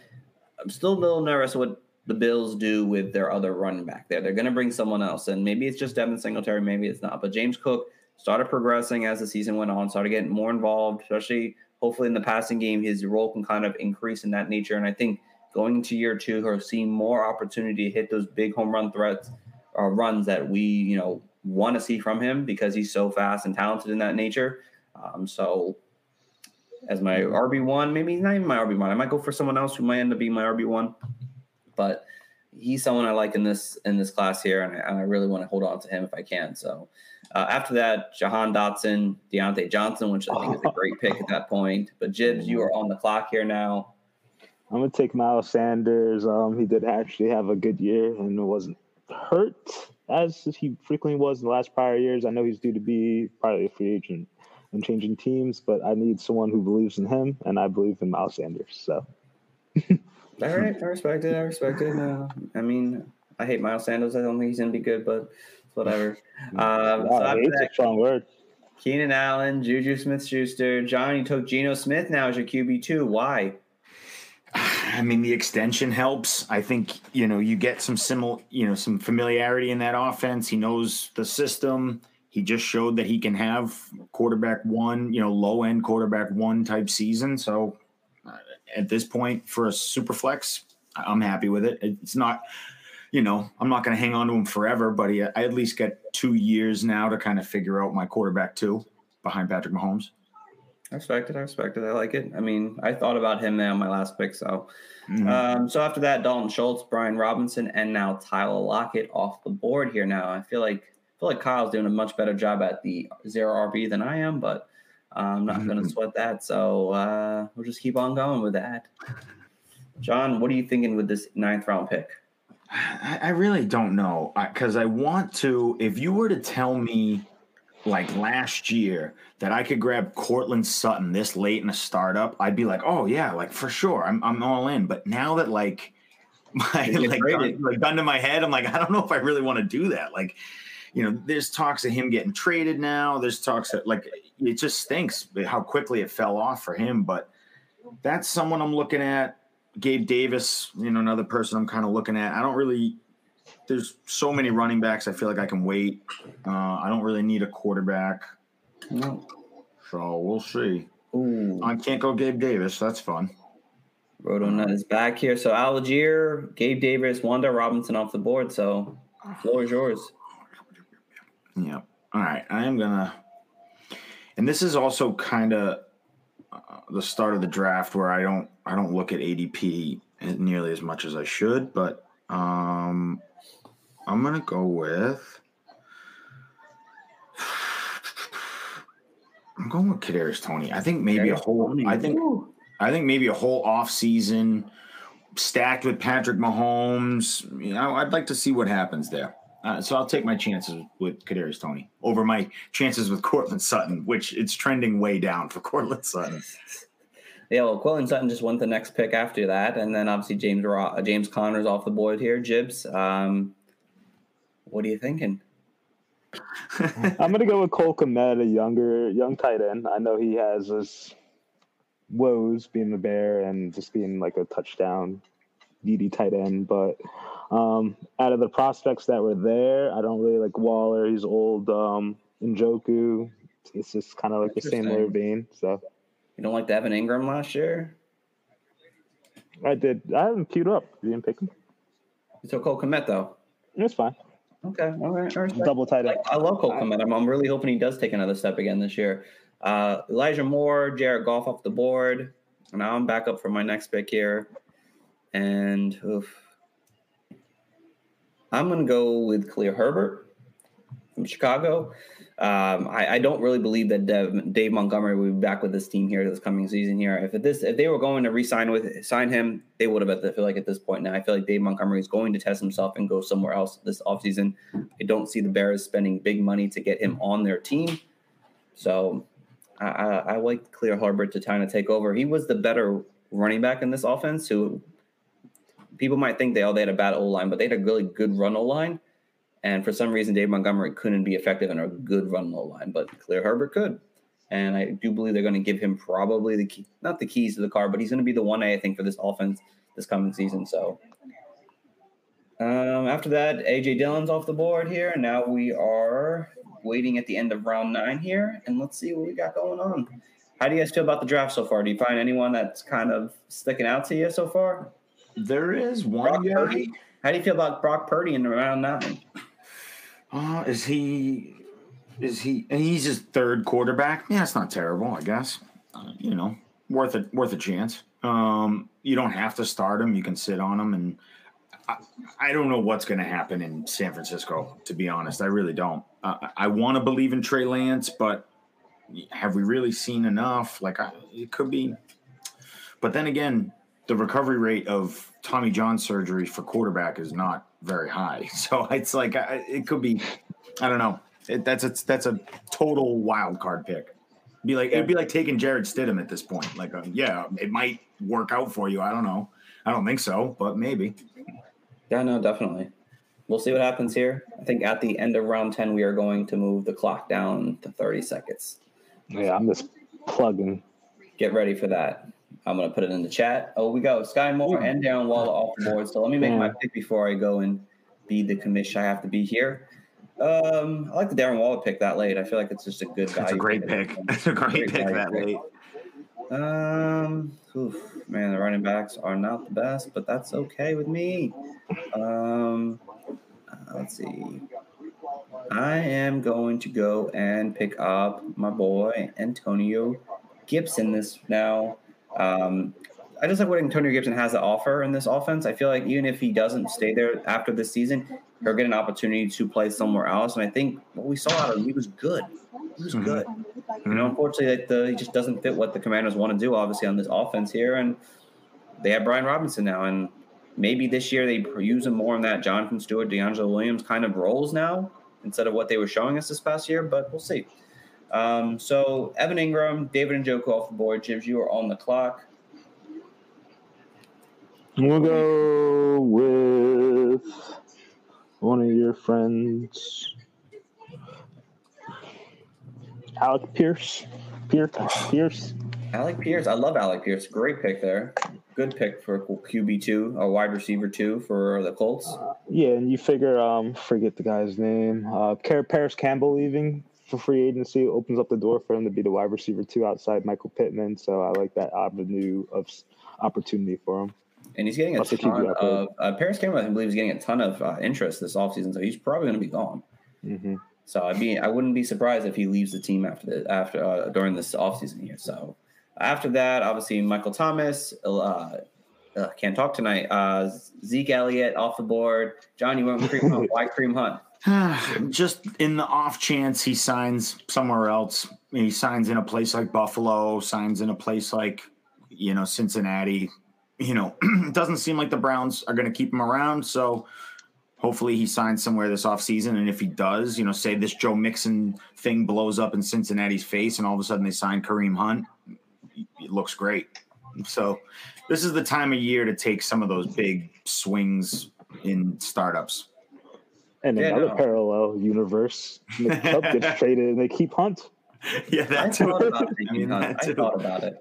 I'm still a little nervous what the Bills do with their other running back there. They're going to bring someone else, and maybe it's just Devin Singletary, maybe it's not. But James Cook started progressing as the season went on, started getting more involved, especially hopefully in the passing game. His role can kind of increase in that nature, and I think going into year two, he'll see more opportunity to hit those big home run threats or runs that we you know want to see from him because he's so fast and talented in that nature. Um, so as my RB one. Maybe he's not even my RB one. I might go for someone else who might end up being my RB one, but he's someone I like in this in this class here, and I, and I really want to hold on to him if I can. So uh, after that, Jahan Dotson, Diontae Johnson, which I think is a great pick at that point. But Jibs, you are on the clock here now. I'm gonna take Miles Sanders. Um, he did actually have a good year and wasn't hurt as he frequently was in the last prior years. I know he's due to be probably a free agent and changing teams, but I need someone who believes in him, and I believe in Miles Sanders. So All right, I respect it. I respect it. Uh, I mean, I hate Miles Sanders. I don't think he's gonna be good, but whatever. Um, so Wow, after hate's that, a strong word. Keenan Allen, Juju Smith Schuster. John, you took Geno Smith now as your QB2. Why? I mean, the extension helps. I think you know you get some similar, you know, some familiarity in that offense. He knows the system. He just showed that he can have quarterback one, you know, low end quarterback one type season. So uh, at this point, for a super flex, I'm happy with it. It's not, you know, I'm not going to hang on to him forever, but he, I at least get two years now to kind of figure out my quarterback two behind Patrick Mahomes. I respect it. I respect it. I like it. I mean, I thought about him there on my last pick. So, Mhm. um, so after that, Dalton Schultz, Brian Robinson, and now Tyler Lockett off the board here. Now, I feel like feel like Kyle's doing a much better job at the zero RB than I am, but I'm not going to Mhm. sweat that. So uh, we'll just keep on going with that. John, what are you thinking with this ninth round pick? I, I really don't know because I want to. If you were to tell me, like last year, that I could grab Courtland Sutton this late in a startup, I'd be like, oh yeah, like for sure, I'm I'm all in. But now that like my like gun, like gun to my head, I'm like, I don't know if I really want to do that. Like, you know, there's talks of him getting traded now. There's talks that like it just stinks how quickly it fell off for him. But that's someone I'm looking at. Gabe Davis, you know, another person I'm kind of looking at. I don't really. There's so many running backs. I feel like I can wait. Uh, I don't really need a quarterback, No. so we'll see. Ooh, I can't go Gabe Davis. That's fun. Roto Nut is back here. So Allgeier, Gabe Davis, Wan'Dale Robinson off the board. So floor is yours. Yeah. All right. I am gonna. And this is also kind of uh, the start of the draft where I don't I don't look at ADP nearly as much as I should, but um, I'm gonna go with. I'm going with Kadarius Toney. I think maybe a whole. Toney. I think Ooh. I think maybe a whole off season stacked with Patrick Mahomes. You know, I'd like to see what happens there. Uh, so I'll take my chances with Kadarius Toney over my chances with Courtland Sutton, which it's trending way down for Courtland Sutton. Yeah, well, Quillen Sutton just went the next pick after that, and then obviously James Ro- uh, James Conner's off the board here. Jibs, um, what are you thinking? I'm gonna go with Cole Kmet, a younger young tight end. I know he has his woes being the bear and just being like a touchdown DD tight end, but um, out of the prospects that were there, I don't really like Waller. He's old. Um, Njoku. It's just kind of like the same Interesting. low vein. So You don't like Devin Ingram last year? I did. I haven't queued up. You didn't pick him. You took Cole Kmet though. It's fine. Okay, all right. I, respect- Double tight like, end. I love Cole Kmet. I'm, I'm really hoping he does take another step again this year. Uh, Elijah Moore, Jared Goff off the board. And now I'm back up for my next pick here, and oof. I'm going to go with Khalil Herbert from Chicago. Um, I, I don't really believe that Dev, Dave Montgomery will be back with this team here this coming season. Here, if this if they were going to re-sign with sign him, they would have. I feel like at this point now, I feel like Dave Montgomery is going to test himself and go somewhere else this offseason. I don't see the Bears spending big money to get him on their team. So I, I, I like Khalil Herbert to kind of take over. He was the better running back in this offense. Who people might think they oh they had a bad O line, but they had a really good run O line. And for some reason, Dave Montgomery couldn't be effective in a good run O line, but Khalil Herbert could. And I do believe they're going to give him probably the key, not the keys to the car, but he's going to be the 1A, I think, for this offense this coming season. So um, after that, AJ Dillon's off the board here. And now we are waiting at the end of round nine here. And let's see what we got going on. How do you guys feel about the draft so far? Do you find anyone that's kind of sticking out to you so far? There is Brock one guy. Purdy. How do you feel about Brock Purdy in round nine? Uh, is he? Is he? And he's his third quarterback. Yeah, it's not terrible, I guess. Uh, you know, worth a worth a chance. Um, you don't have to start him. You can sit on him, and I, I don't know what's going to happen in San Francisco. To be honest, I really don't. Uh, I- I want to believe in Trey Lance, but have we really seen enough? Like, I, it could be. But then again, the recovery rate of Tommy John surgery for quarterback is not very high. So it's like I- it could be. I don't know. It, that's a that's a total wild card pick. Be like it'd be like taking Jarrett Stidham at this point. Like, uh, yeah, it might work out for you. I don't know. I don't think so, but maybe. Yeah, no, definitely. We'll see what happens here. I think at the end of round 10, we are going to move the clock down to 30 seconds. Yeah, I'm just plugging. Get ready for that. I'm going to put it in the chat. Oh, we go. Sky Moore and Darren Waller off the board. So let me make my pick before I go and be the commission I have to be here. Um, I like the Darren Waller pick that late. I feel like it's just a good value. That's a great pick. That's a great pick value that late. Um, oof, man, the running backs are not the best, but that's okay with me. Um, uh, let's see. I am going to go and pick up my boy Antonio Gibson this now. Um, I just like what Antonio Gibson has to offer in this offense. I feel like even if he doesn't stay there after this season, he'll get an opportunity to play somewhere else. And I think what we saw out of him, he was good. He was Mhm. good. You know, unfortunately, that the, he just doesn't fit what the Commanders want to do, obviously, on this offense here. And they have Brian Robinson now, and maybe this year they use him more in that Jonathan Stewart, DeAngelo Williams kind of roles now instead of what they were showing us this past year. But we'll see. Um, so Evan Engram, David Njoku off the board. Jibs, you are on the clock. We'll go with one of your friends, Alec Pierce. Pierce. Pierce. Alec Pierce, I love Alec Pierce. Great pick there. Good pick for QB two, a wide receiver two for the Colts. Yeah, and you figure, um, forget the guy's name. Uh, Parris Campbell leaving for free agency opens up the door for him to be the wide receiver two outside Michael Pittman. So I like that avenue of opportunity for him. And he's getting a That's a ton of uh, Parris Campbell. I believe is getting a ton of uh, interest this offseason, so he's probably going to be gone. hmm So I mean, I wouldn't be surprised if he leaves the team after the after uh, during this offseason here. So after that, obviously Michael Thomas uh, uh, can't talk tonight. Uh, Zeke Elliott off the board. John, you went with Kareem Hunt. Why Kareem Hunt? Just in the off chance he signs somewhere else, he signs in a place like Buffalo, signs in a place like you know Cincinnati. You know, it doesn't seem like the Browns are going to keep him around. So hopefully he signs somewhere this offseason. And if he does, you know, say this Joe Mixon thing blows up in Cincinnati's face, and all of a sudden they sign Kareem Hunt, it looks great. So this is the time of year to take some of those big swings in startups. And Yeah, another no. parallel universe, Nick Chubb gets traded and they keep Hunt. Yeah, I that too. thought about I mean, Hunt. I thought about it.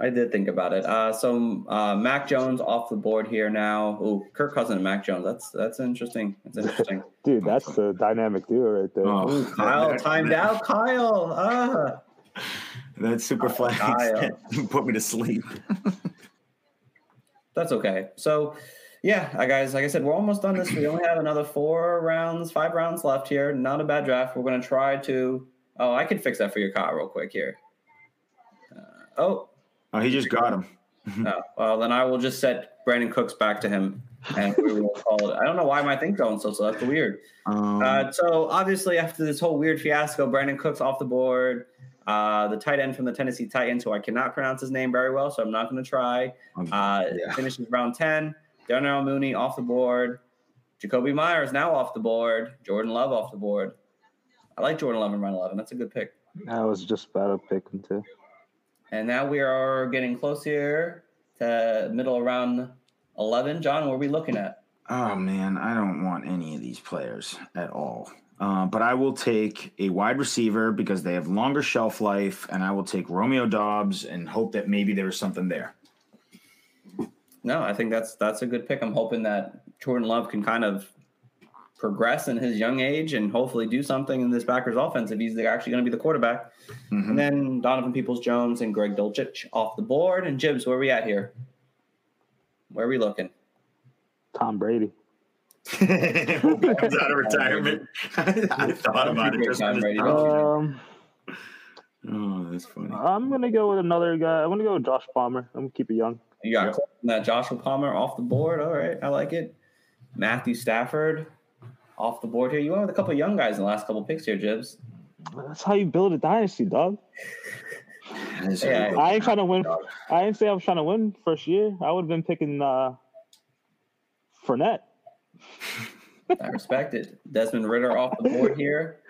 I did think about it. Uh, so uh, Mac Jones off the board here now. Oh, Kirk Cousins and Mac Jones. That's that's interesting. That's interesting. Dude, that's the dynamic duo right there. Oh, Ooh, Kyle that- timed out. Kyle. Ah. That super flex put me to sleep. That's okay. So, yeah, guys, like I said, we're almost done this. We only have another four rounds, five rounds left here. Not a bad draft. We're going to try to. Oh, I can fix that for your Kyle real quick here. Uh, oh, Oh, he just got him. no. Well, then I will just set Brandin Cooks back to him, and we will call it. I don't know why my thing going so so. That's weird. Um, Uh, so obviously, after this whole weird fiasco, Brandin Cooks off the board. Uh, the tight end from the Tennessee Titans, who I cannot pronounce his name very well, so I'm not going to try. Uh, Yeah. Finishes round 10. Darnell Mooney off the board. Jakobi Meyers now off the board. Jordan Love off the board. I like Jordan Love in round 11. That's a good pick. I was just about to pick him too. And now we are getting close here to middle around 11. John, what are we looking at? oh man, I don't want any of these players at all. Uh, but I will take a wide receiver because they have longer shelf life, and I will take Romeo Doubs and hope that maybe there's something there. No, I think that's that's a good pick. I'm hoping that Jordan Love can kind of progress in his young age and hopefully do something in this Packers offense if he's actually going to be the quarterback. Mhm. And then Donovan Peoples Jones and Greg Dulcich off the board. And Jibs, where are we at here? Where are we looking? Tom Brady. Comes out of retirement. I thought about it just Tom for Brady. this- Um, Oh, that's funny. I'm gonna go with another guy. I'm gonna go with Josh Palmer. I'm gonna keep it young. You got Yep. that Joshua Palmer off the board. All right, I like it. Matthew Stafford off the board here. You went with a couple of young guys in the last couple of picks here, Jibs. That's how you build a dynasty, dog. That's Yeah, a- I ain't trying to win. I didn't say I was trying to win first year. I would have been picking uh, Fournette. I respect it. Desmond Ridder off the board here.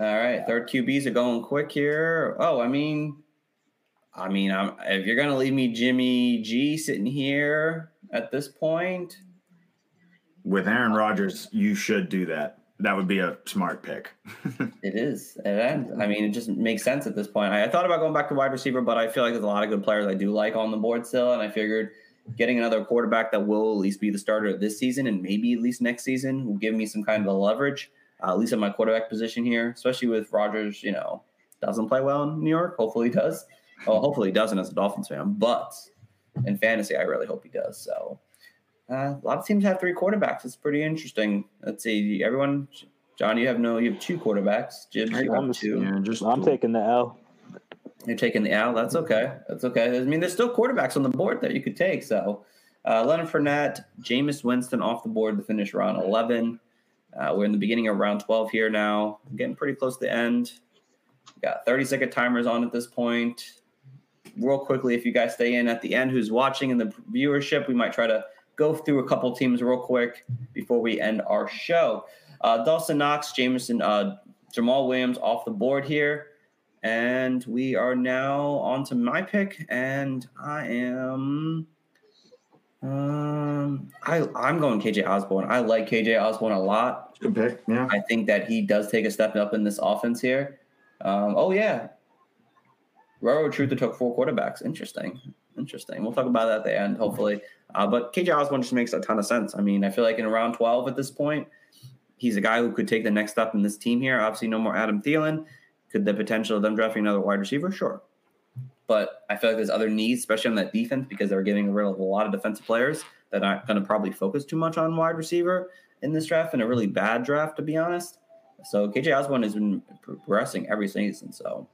All right, third QBs are going quick here. Oh, I mean, I mean, I'm, if you're gonna leave me Jimmy G sitting here at this point, With Aaron Rodgers, you should do that. That would be a smart pick. It is. And I mean, it just makes sense at this point. I, I thought about going back to wide receiver, but I feel like there's a lot of good players I do like on the board still. And I figured getting another quarterback that will at least be the starter this season and maybe at least next season will give me some kind of a leverage, uh, at least at my quarterback position here, especially with Rodgers, you know, doesn't play well in New York. Hopefully he does. Well, hopefully he doesn't as a Dolphins fan, but in fantasy, I really hope he does. So uh, a lot of teams have three quarterbacks. It's pretty interesting. Let's see. Everyone, John, you have no, you have two quarterbacks. Jibs, you I'm have two. Yeah, just I'm taking the L. You're taking the L. That's okay. That's okay. I mean, there's still quarterbacks on the board that you could take. So, uh, Leonard Fournette, Jameis Winston off the board to finish round 11. Uh, we're in the beginning of round 12 here now. Getting pretty close to the end. Got 30 second timers on at this point. Real quickly, if you guys stay in at the end, who's watching in the viewership, we might try to go through a couple teams real quick before we end our show. Uh, Dawson Knox, Jameson, uh, Jamaal Williams off the board here. And we are now on to my pick, and I am um I I'm going KJ Osborn. I like KJ Osborn a lot. good pick. Yeah. I think that he does take a step up in this offense here. Um, oh yeah. Roro Truther took four quarterbacks. Interesting. Interesting. We'll talk about that at the end, hopefully. Uh, but KJ Osborn just makes a ton of sense. I mean, I feel like in round 12 at this point, he's a guy who could take the next step in this team here. Obviously, no more Adam Thielen. Could the potential of them drafting another wide receiver? Sure. But I feel like there's other needs, especially on that defense, because they're getting rid of a lot of defensive players that aren't going to probably focus too much on wide receiver in this draft, and a really bad draft, to be honest. So KJ Osborn has been progressing every season. So,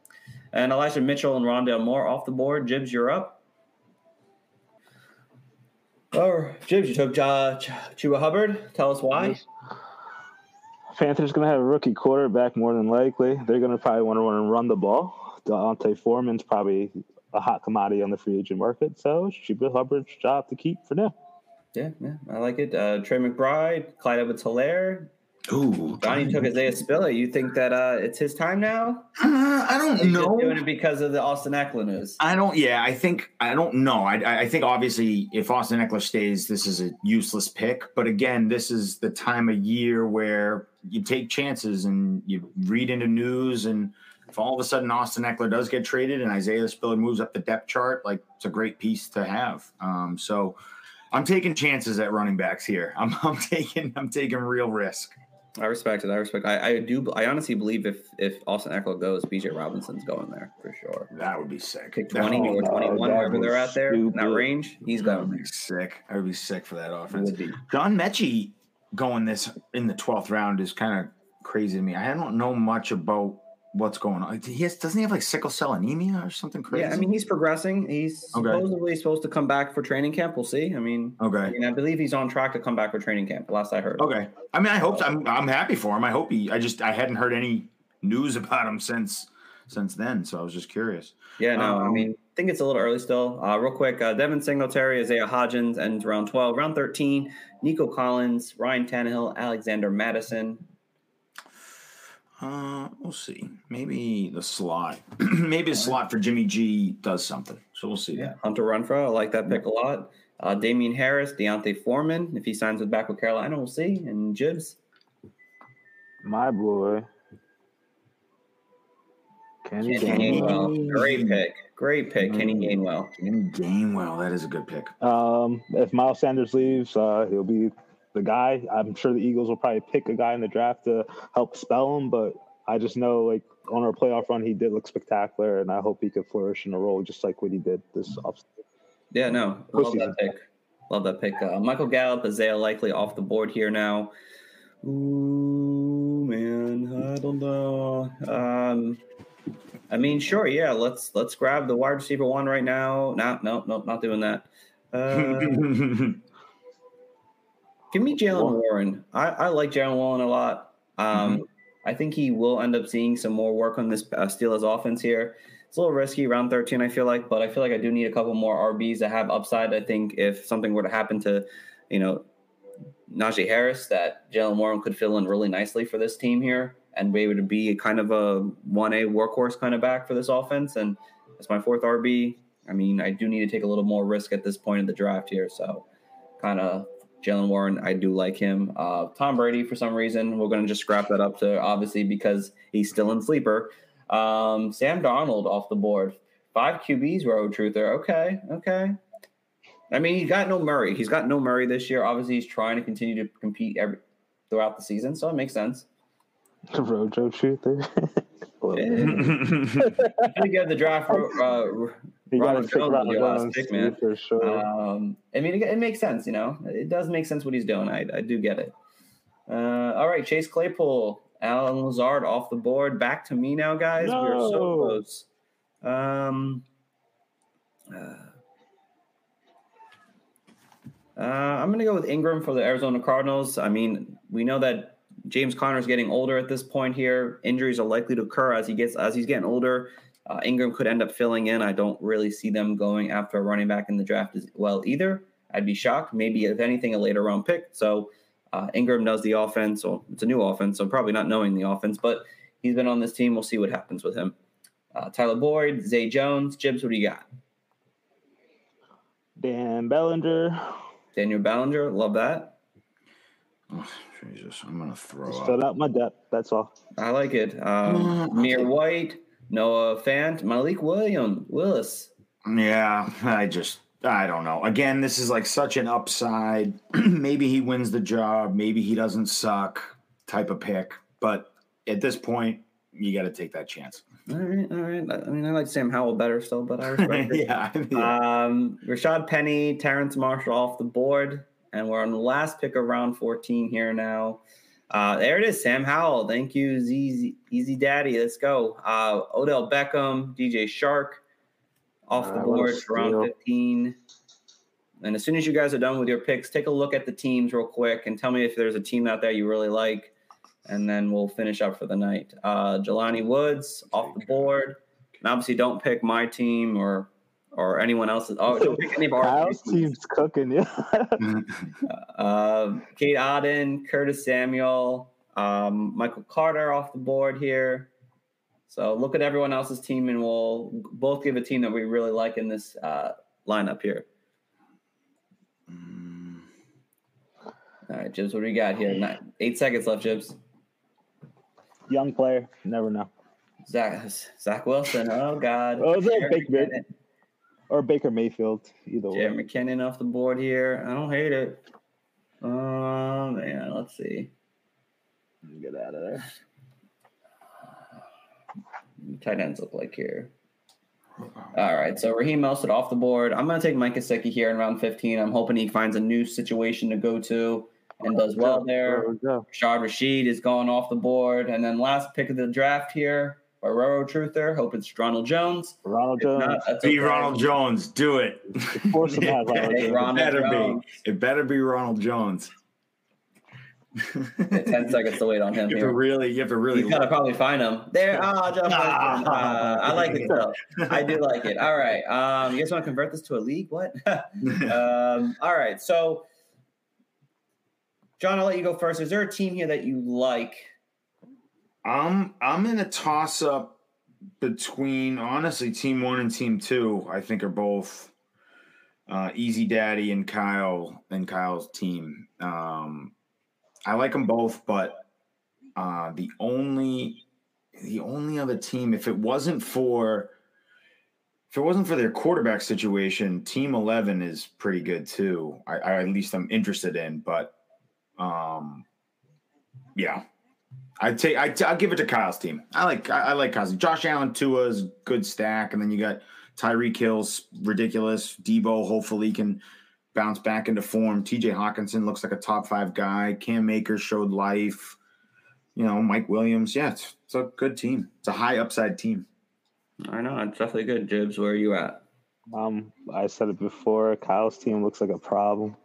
and Elijah Mitchell and Rondale Moore off the board. Jibs, you're up. Oh, Jibs, you took uh, Ch- Chuba Hubbard. Tell us why. Panthers gonna have a rookie quarterback more than likely. They're gonna probably want to run and run the ball. D'Onta Foreman's probably a hot commodity on the free agent market, so Chuba Hubbard's job to keep for now. Yeah, yeah, I like it. Uh, Trey McBride, Clyde Edwards Hilaire. Ooh. Johnny took Isaiah Spiller. You think that uh, it's his time now? Uh, I don't you know. Doing it because of the Austin Ekeler news. I don't. Yeah, I think I don't know. I, I- I think obviously if Austin Ekeler stays, this is a useless pick. But again, this is the time of year where you take chances and you read into news, and if all of a sudden Austin Ekeler does get traded and Isaiah Spiller moves up the depth chart, like it's a great piece to have. Um, so I'm taking chances at running backs here. I'm, I'm taking I'm taking real risk. I respect it. I respect. I, I do. I honestly believe if if Austin Ekeler goes, Bijan Robinson's going there for sure. That would be sick. Pick twenty would or twenty one, that wherever they're out at there in that range, he's That going would be sick. I would be sick for that offense. John Metchie going this in the twelfth round is kind of crazy to me. I don't know much about what's going on. He has, doesn't he have like sickle cell anemia or something crazy? Yeah, I mean he's progressing. He's Okay. supposedly supposed to come back for training camp. We'll see. I mean, I okay, mean, I believe he's on track to come back for training camp. Last I heard. okay. I mean, I hope so. I'm I'm happy for him. I hope he. I just I hadn't heard any news about him since since then, so I was just curious. Yeah, no, I Um, mean, I think it's a little early still. Uh, real quick, uh, Devin Singletary, Isaiah Hodgins, and round 12. Round 13, Nico Collins, Ryan Tannehill, Alexander Mattison. Uh, we'll see. Maybe the slot, maybe a slot for Jimmy G does something. So we'll see. Yeah, Hunter Renfrow, I like that pick a lot. Uh, Damien Harris, D'Onta Foreman, if he signs with back with Carolina, we'll see. And Jibs. My boy. Kenny, Kenny Gainwell. Gainwell. Great pick. Great pick, Kenny Gainwell. Kenny Gainwell, that is a good pick. Um, if Miles Sanders leaves, uh, he'll be the guy. I'm sure the Eagles will probably pick a guy in the draft to help spell him, but I just know like on our playoff run, he did look spectacular, and I hope he could flourish in a role just like what he did this offseason. Yeah, no, I love that pick. Love that pick. Uh, Michael Gallup, Isaiah Likely off the board here now. Ooh, man, I don't know. Um, I mean, sure, yeah. Let's let's grab the wide receiver one right now. No, no, no, not doing that. Uh, give me Jaylen Warren. I, I like Jaylen Warren a lot. Um, mm-hmm. I think he will end up seeing some more work on this uh, Steelers offense here. It's a little risky, round 13, I feel like, but I feel like I do need a couple more RBs that have upside. I think if something were to happen to, you know, Najee Harris, that Jaylen Warren could fill in really nicely for this team here and be able to be a kind of a 1A workhorse kind of back for this offense. And that's my fourth RB. I mean, I do need to take a little more risk at this point in the draft here. So kind of Jaylen Warren, I do like him. Uh, Tom Brady, for some reason, we're going to just scrap that up to obviously because he's still in sleeper. Um, Sam Darnold off the board. Five QBs, road truther. Okay, okay. I mean, he's got no Murray. He's got no Murray this year. Obviously, he's trying to continue to compete every throughout the season, so it makes sense. Rojo truther. I think have the draft. Uh, Ronald Jones your last pick, man. For sure. Um, I mean, it, it, makes sense. You know, it does make sense what he's doing. I, I do get it. Uh, all right, Chase Claypool, Allen Lazard off the board. Back to me now, guys. No. We're so close. Um, uh, uh, I'm going to go with Ingram for the Arizona Cardinals. I mean, we know that James Conner is getting older at this point here. Injuries are likely to occur as he gets as he's getting older. Uh, Ingram could end up filling in. I don't really see them going after a running back in the draft as well either. I'd be shocked. Maybe if anything, a later round pick. So uh, Ingram knows the offense. So it's a new offense. So probably not knowing the offense, but he's been on this team. We'll see what happens with him. Uh, Tyler Boyd, Zay Jones, Jibs. What do you got? Dan Bellinger. Daniel Bellinger. Love that. Oh, Jesus, I'm gonna throw Just up. fill out my depth. That's all. I like it. Um, Mir White, Noah Fant, Malik William, Willis. Yeah, I just I don't know. Again, this is like such an upside. maybe he wins the job, maybe he doesn't suck type of pick. But at this point, you got to take that chance. All right, all right. I mean, I like Sam Howell better still, but I respect it. yeah, yeah. Um, Rashaad Penny, Terrace Marshall off the board, and we're on the last pick of round 14 here now. Uh, there it is, Sam Howell. Thank you, Easy, Easy Daddy. Let's go. Uh, Odell Beckham, DJ Chark off the Uh, board for round 15. And as soon as you guys are done with your picks, take a look at the teams real quick and tell me if there's a team out there you really like. And then we'll finish up for the night. Uh, Jelani Woods off the board. And obviously, don't pick my team or or anyone else's. Oh, don't pick any of our Kyle's team's cooking, yeah. uh, Kate Auden, Curtis Samuel, um, Michael Carter off the board here. So look at everyone else's team, and we'll both give a team that we really like in this uh, lineup here. Mm, All right, Jibs, what do we got here? Nine, eight seconds left, Jibs. Young player, never know. Zach Zach Wilson. Oh God. Oh, is that Baker- McKinnon- Or Baker Mayfield, either way. Jared McKinnon off the board here. I don't hate it. Um, oh man, let's see. Get out of there. tight ends look like here? All right, so Raheem Mostert off the board. I'm going to take Mike Gesicki here in round 15. I'm hoping he finds a new situation to go to and does well there. There. Rashad Rashid is going off the board. And then last pick of the draft here, Barrero Truther. Hope it's Ronald Jones. Ronald If Jones. not, Be okay. Ronald Jones. Do it. Of course, it has Ronald Hey, Jones. Ronald better be. It better be Ronald Jones. Ten seconds to wait on him You have to really, you have to really. You gotta probably find him there. Oh, Joe Flacco. Uh, I like it though. I do like it. All right. Um, you guys want to convert this to a league? What? um, all right. So, John, I'll let you go first. Is there a team here that you like? I'm I'm in a toss up between honestly team one and team two. I think are both uh, Easy Daddy and Kyle and Kyle's team. Um, I like them both, but Uh, the only the only other team, if it wasn't for if it wasn't for their quarterback situation, Team Eleven is pretty good too. I, I at least I'm interested in, but um, yeah, I'd take I, I'll give it to Kyle's team. I like I, I like Kyle's. Josh Allen, Tua's good stack, and then you got Tyreek Hill's ridiculous. Deebo hopefully can bounce back into form. TJ Hockenson looks like a top five guy. Cam Akers showed life. You know, Mike Williams. Yeah, it's, it's a good team. It's a high upside team. I know it's definitely good. Jibs, where are you at? Um, I said it before. Kyle's team looks like a problem.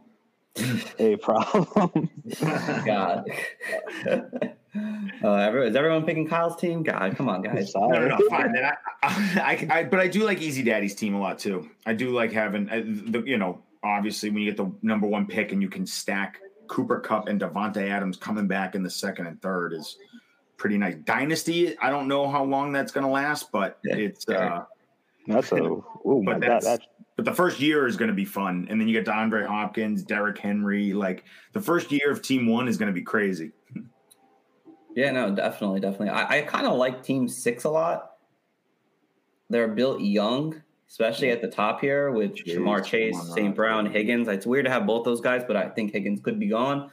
a problem. God. uh, is everyone picking Kyle's team? God, come on, guys. No, no, no, fine. Then I, I, I, but I do like Easy Daddy's team a lot too. I do like having uh, the, you know, obviously when you get the number one pick and you can stack Cooper Kupp and Davante Adams coming back in the second and third is pretty nice. Dynasty, I don't know how long that's going to last, but Yeah, it's. uh That's a oh my But god. that's That's but the first year is going to be fun, and then you get DeAndre Hopkins, Derrick Henry. Like the first year of Team One is going to be crazy. Yeah, no, definitely, definitely. I, I kind of like Team Six a lot. They're built young, especially at the top here with Chase, Ja'Marr Chase, St. Brown. Higgins. It's weird to have both those guys, but I think Higgins could be gone.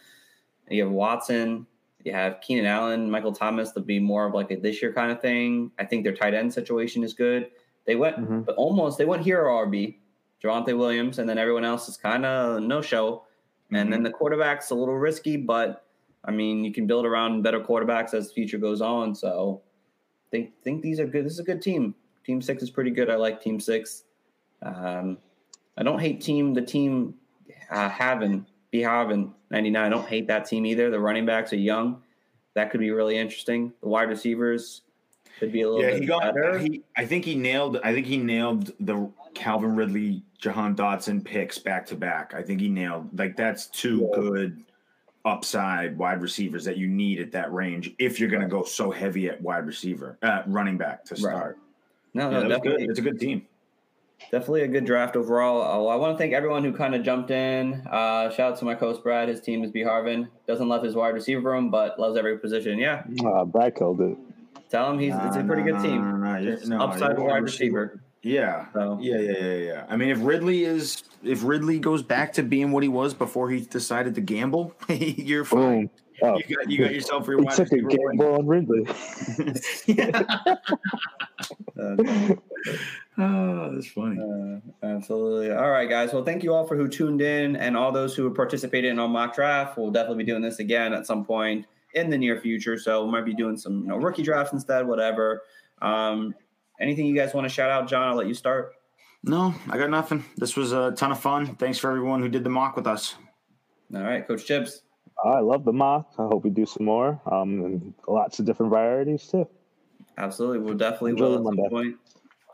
You have Watson, you have Keenan Allen, Michael Thomas They'll be more of like a this year kind of thing. I think their tight end situation is good. They went Mhm. but almost they went hero RB, Javonte Williams, and then everyone else is kind of no show. And then the quarterback's a little risky, but I mean, you can build around better quarterbacks as the future goes on. So, think think these are good. This is a good team. Team six is pretty good. I like Team six. Um, I don't hate team the team uh, having be having ninety nine. I don't hate that team either. The running backs are young. That could be really interesting. The wide receivers could be a little Yeah, bit he got. better. He, I think he nailed. I think he nailed the Calvin Ridley, Jahan Dotson picks back to back. I think he nailed. Like that's two good upside wide receivers that you need at that range if you're going to go so heavy at wide receiver, uh, running back to start. no, Yeah, no, that was definitely. good. It's a good team. Definitely a good draft overall. Oh, I want to thank everyone who kind of jumped in. Uh, shout out to my coach Brad. His team is B Harvin. Doesn't love his wide receiver room, but loves every position. Yeah, uh, Brad killed it. tell him he's it's a pretty No, good team. no, no, you're- Just no, upside you're wide receiver. Yeah. So Yeah, yeah, yeah, yeah. I mean, if Ridley is if Ridley goes back to being what he was before he decided to gamble, you're fine. Oh, You got you got yourself your he wide took a receiver one. gamble on Ridley. uh, oh, that's funny. Uh, absolutely. All right, guys. Well, thank you all for who tuned in and all those who participated in our mock draft. We'll definitely be doing this again at some point in the near future. So we might be doing some you know, rookie drafts instead, whatever. Um, anything you guys want to shout out, John? I'll let you start. No, I got nothing. This was a ton of fun. Thanks for everyone who did the mock with us. All right, Coach Chips. I love the mock. I hope we do some more. Um, lots of different varieties too. Absolutely. We'll definitely Enjoy will the at some Monday. point.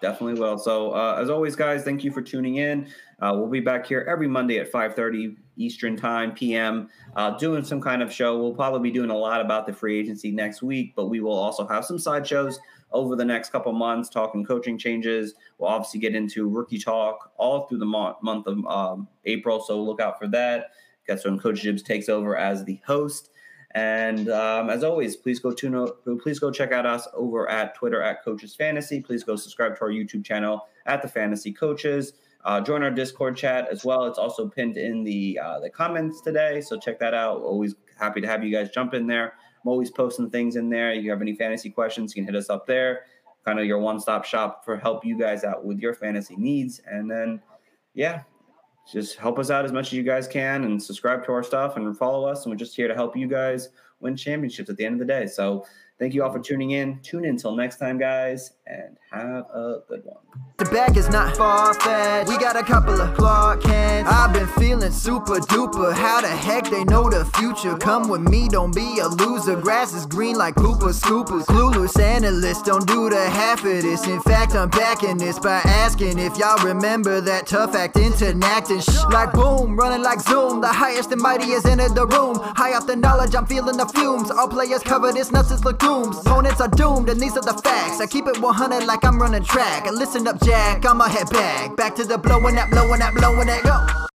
Definitely will. So uh, as always, guys, thank you for tuning in. Uh, we'll be back here every Monday at 5:30 Eastern Time PM, uh, doing some kind of show. We'll probably be doing a lot about the free agency next week, but we will also have some side shows over the next couple months, talking coaching changes. We'll obviously get into rookie talk all through the mo- month of um, April, so look out for that. That's when Coach Jibs takes over as the host. And um, as always, please go tune please go check out us over at Twitter at Coaches Fantasy. Please go subscribe to our YouTube channel at the Fantasy Coaches. Uh, join our Discord chat as well. It's also pinned in the uh, the comments today, so check that out. Always happy to have you guys jump in there. I'm always posting things in there. If you have any fantasy questions, you can hit us up there. Kind of your one stop shop for help you guys out with your fantasy needs. And then, yeah, just help us out as much as you guys can and subscribe to our stuff and follow us. And we're just here to help you guys win championships at the end of the day. So thank you all for tuning in. Tune in until next time, guys, and have a good one. The bag is not far fetched. We got a couple of Clark Kents. I've been feeling super duper. How the heck they know the future? Come with me, don't be a loser. Grass is green like pooper scoopers. Clueless analysts don't do the half of this. In fact, I'm backing this by asking if y'all remember that tough act interacting. Shh, like boom, running like zoom. The highest and mightiest entered the room. High off the knowledge, I'm feeling the fumes. All players covered, this nuts as legumes. Opponents are doomed, and these are the facts. I keep it 100 like I'm running track. Listen up, Jack, I'ma head back. Back to the blowing that, blowing that, blowing that, go.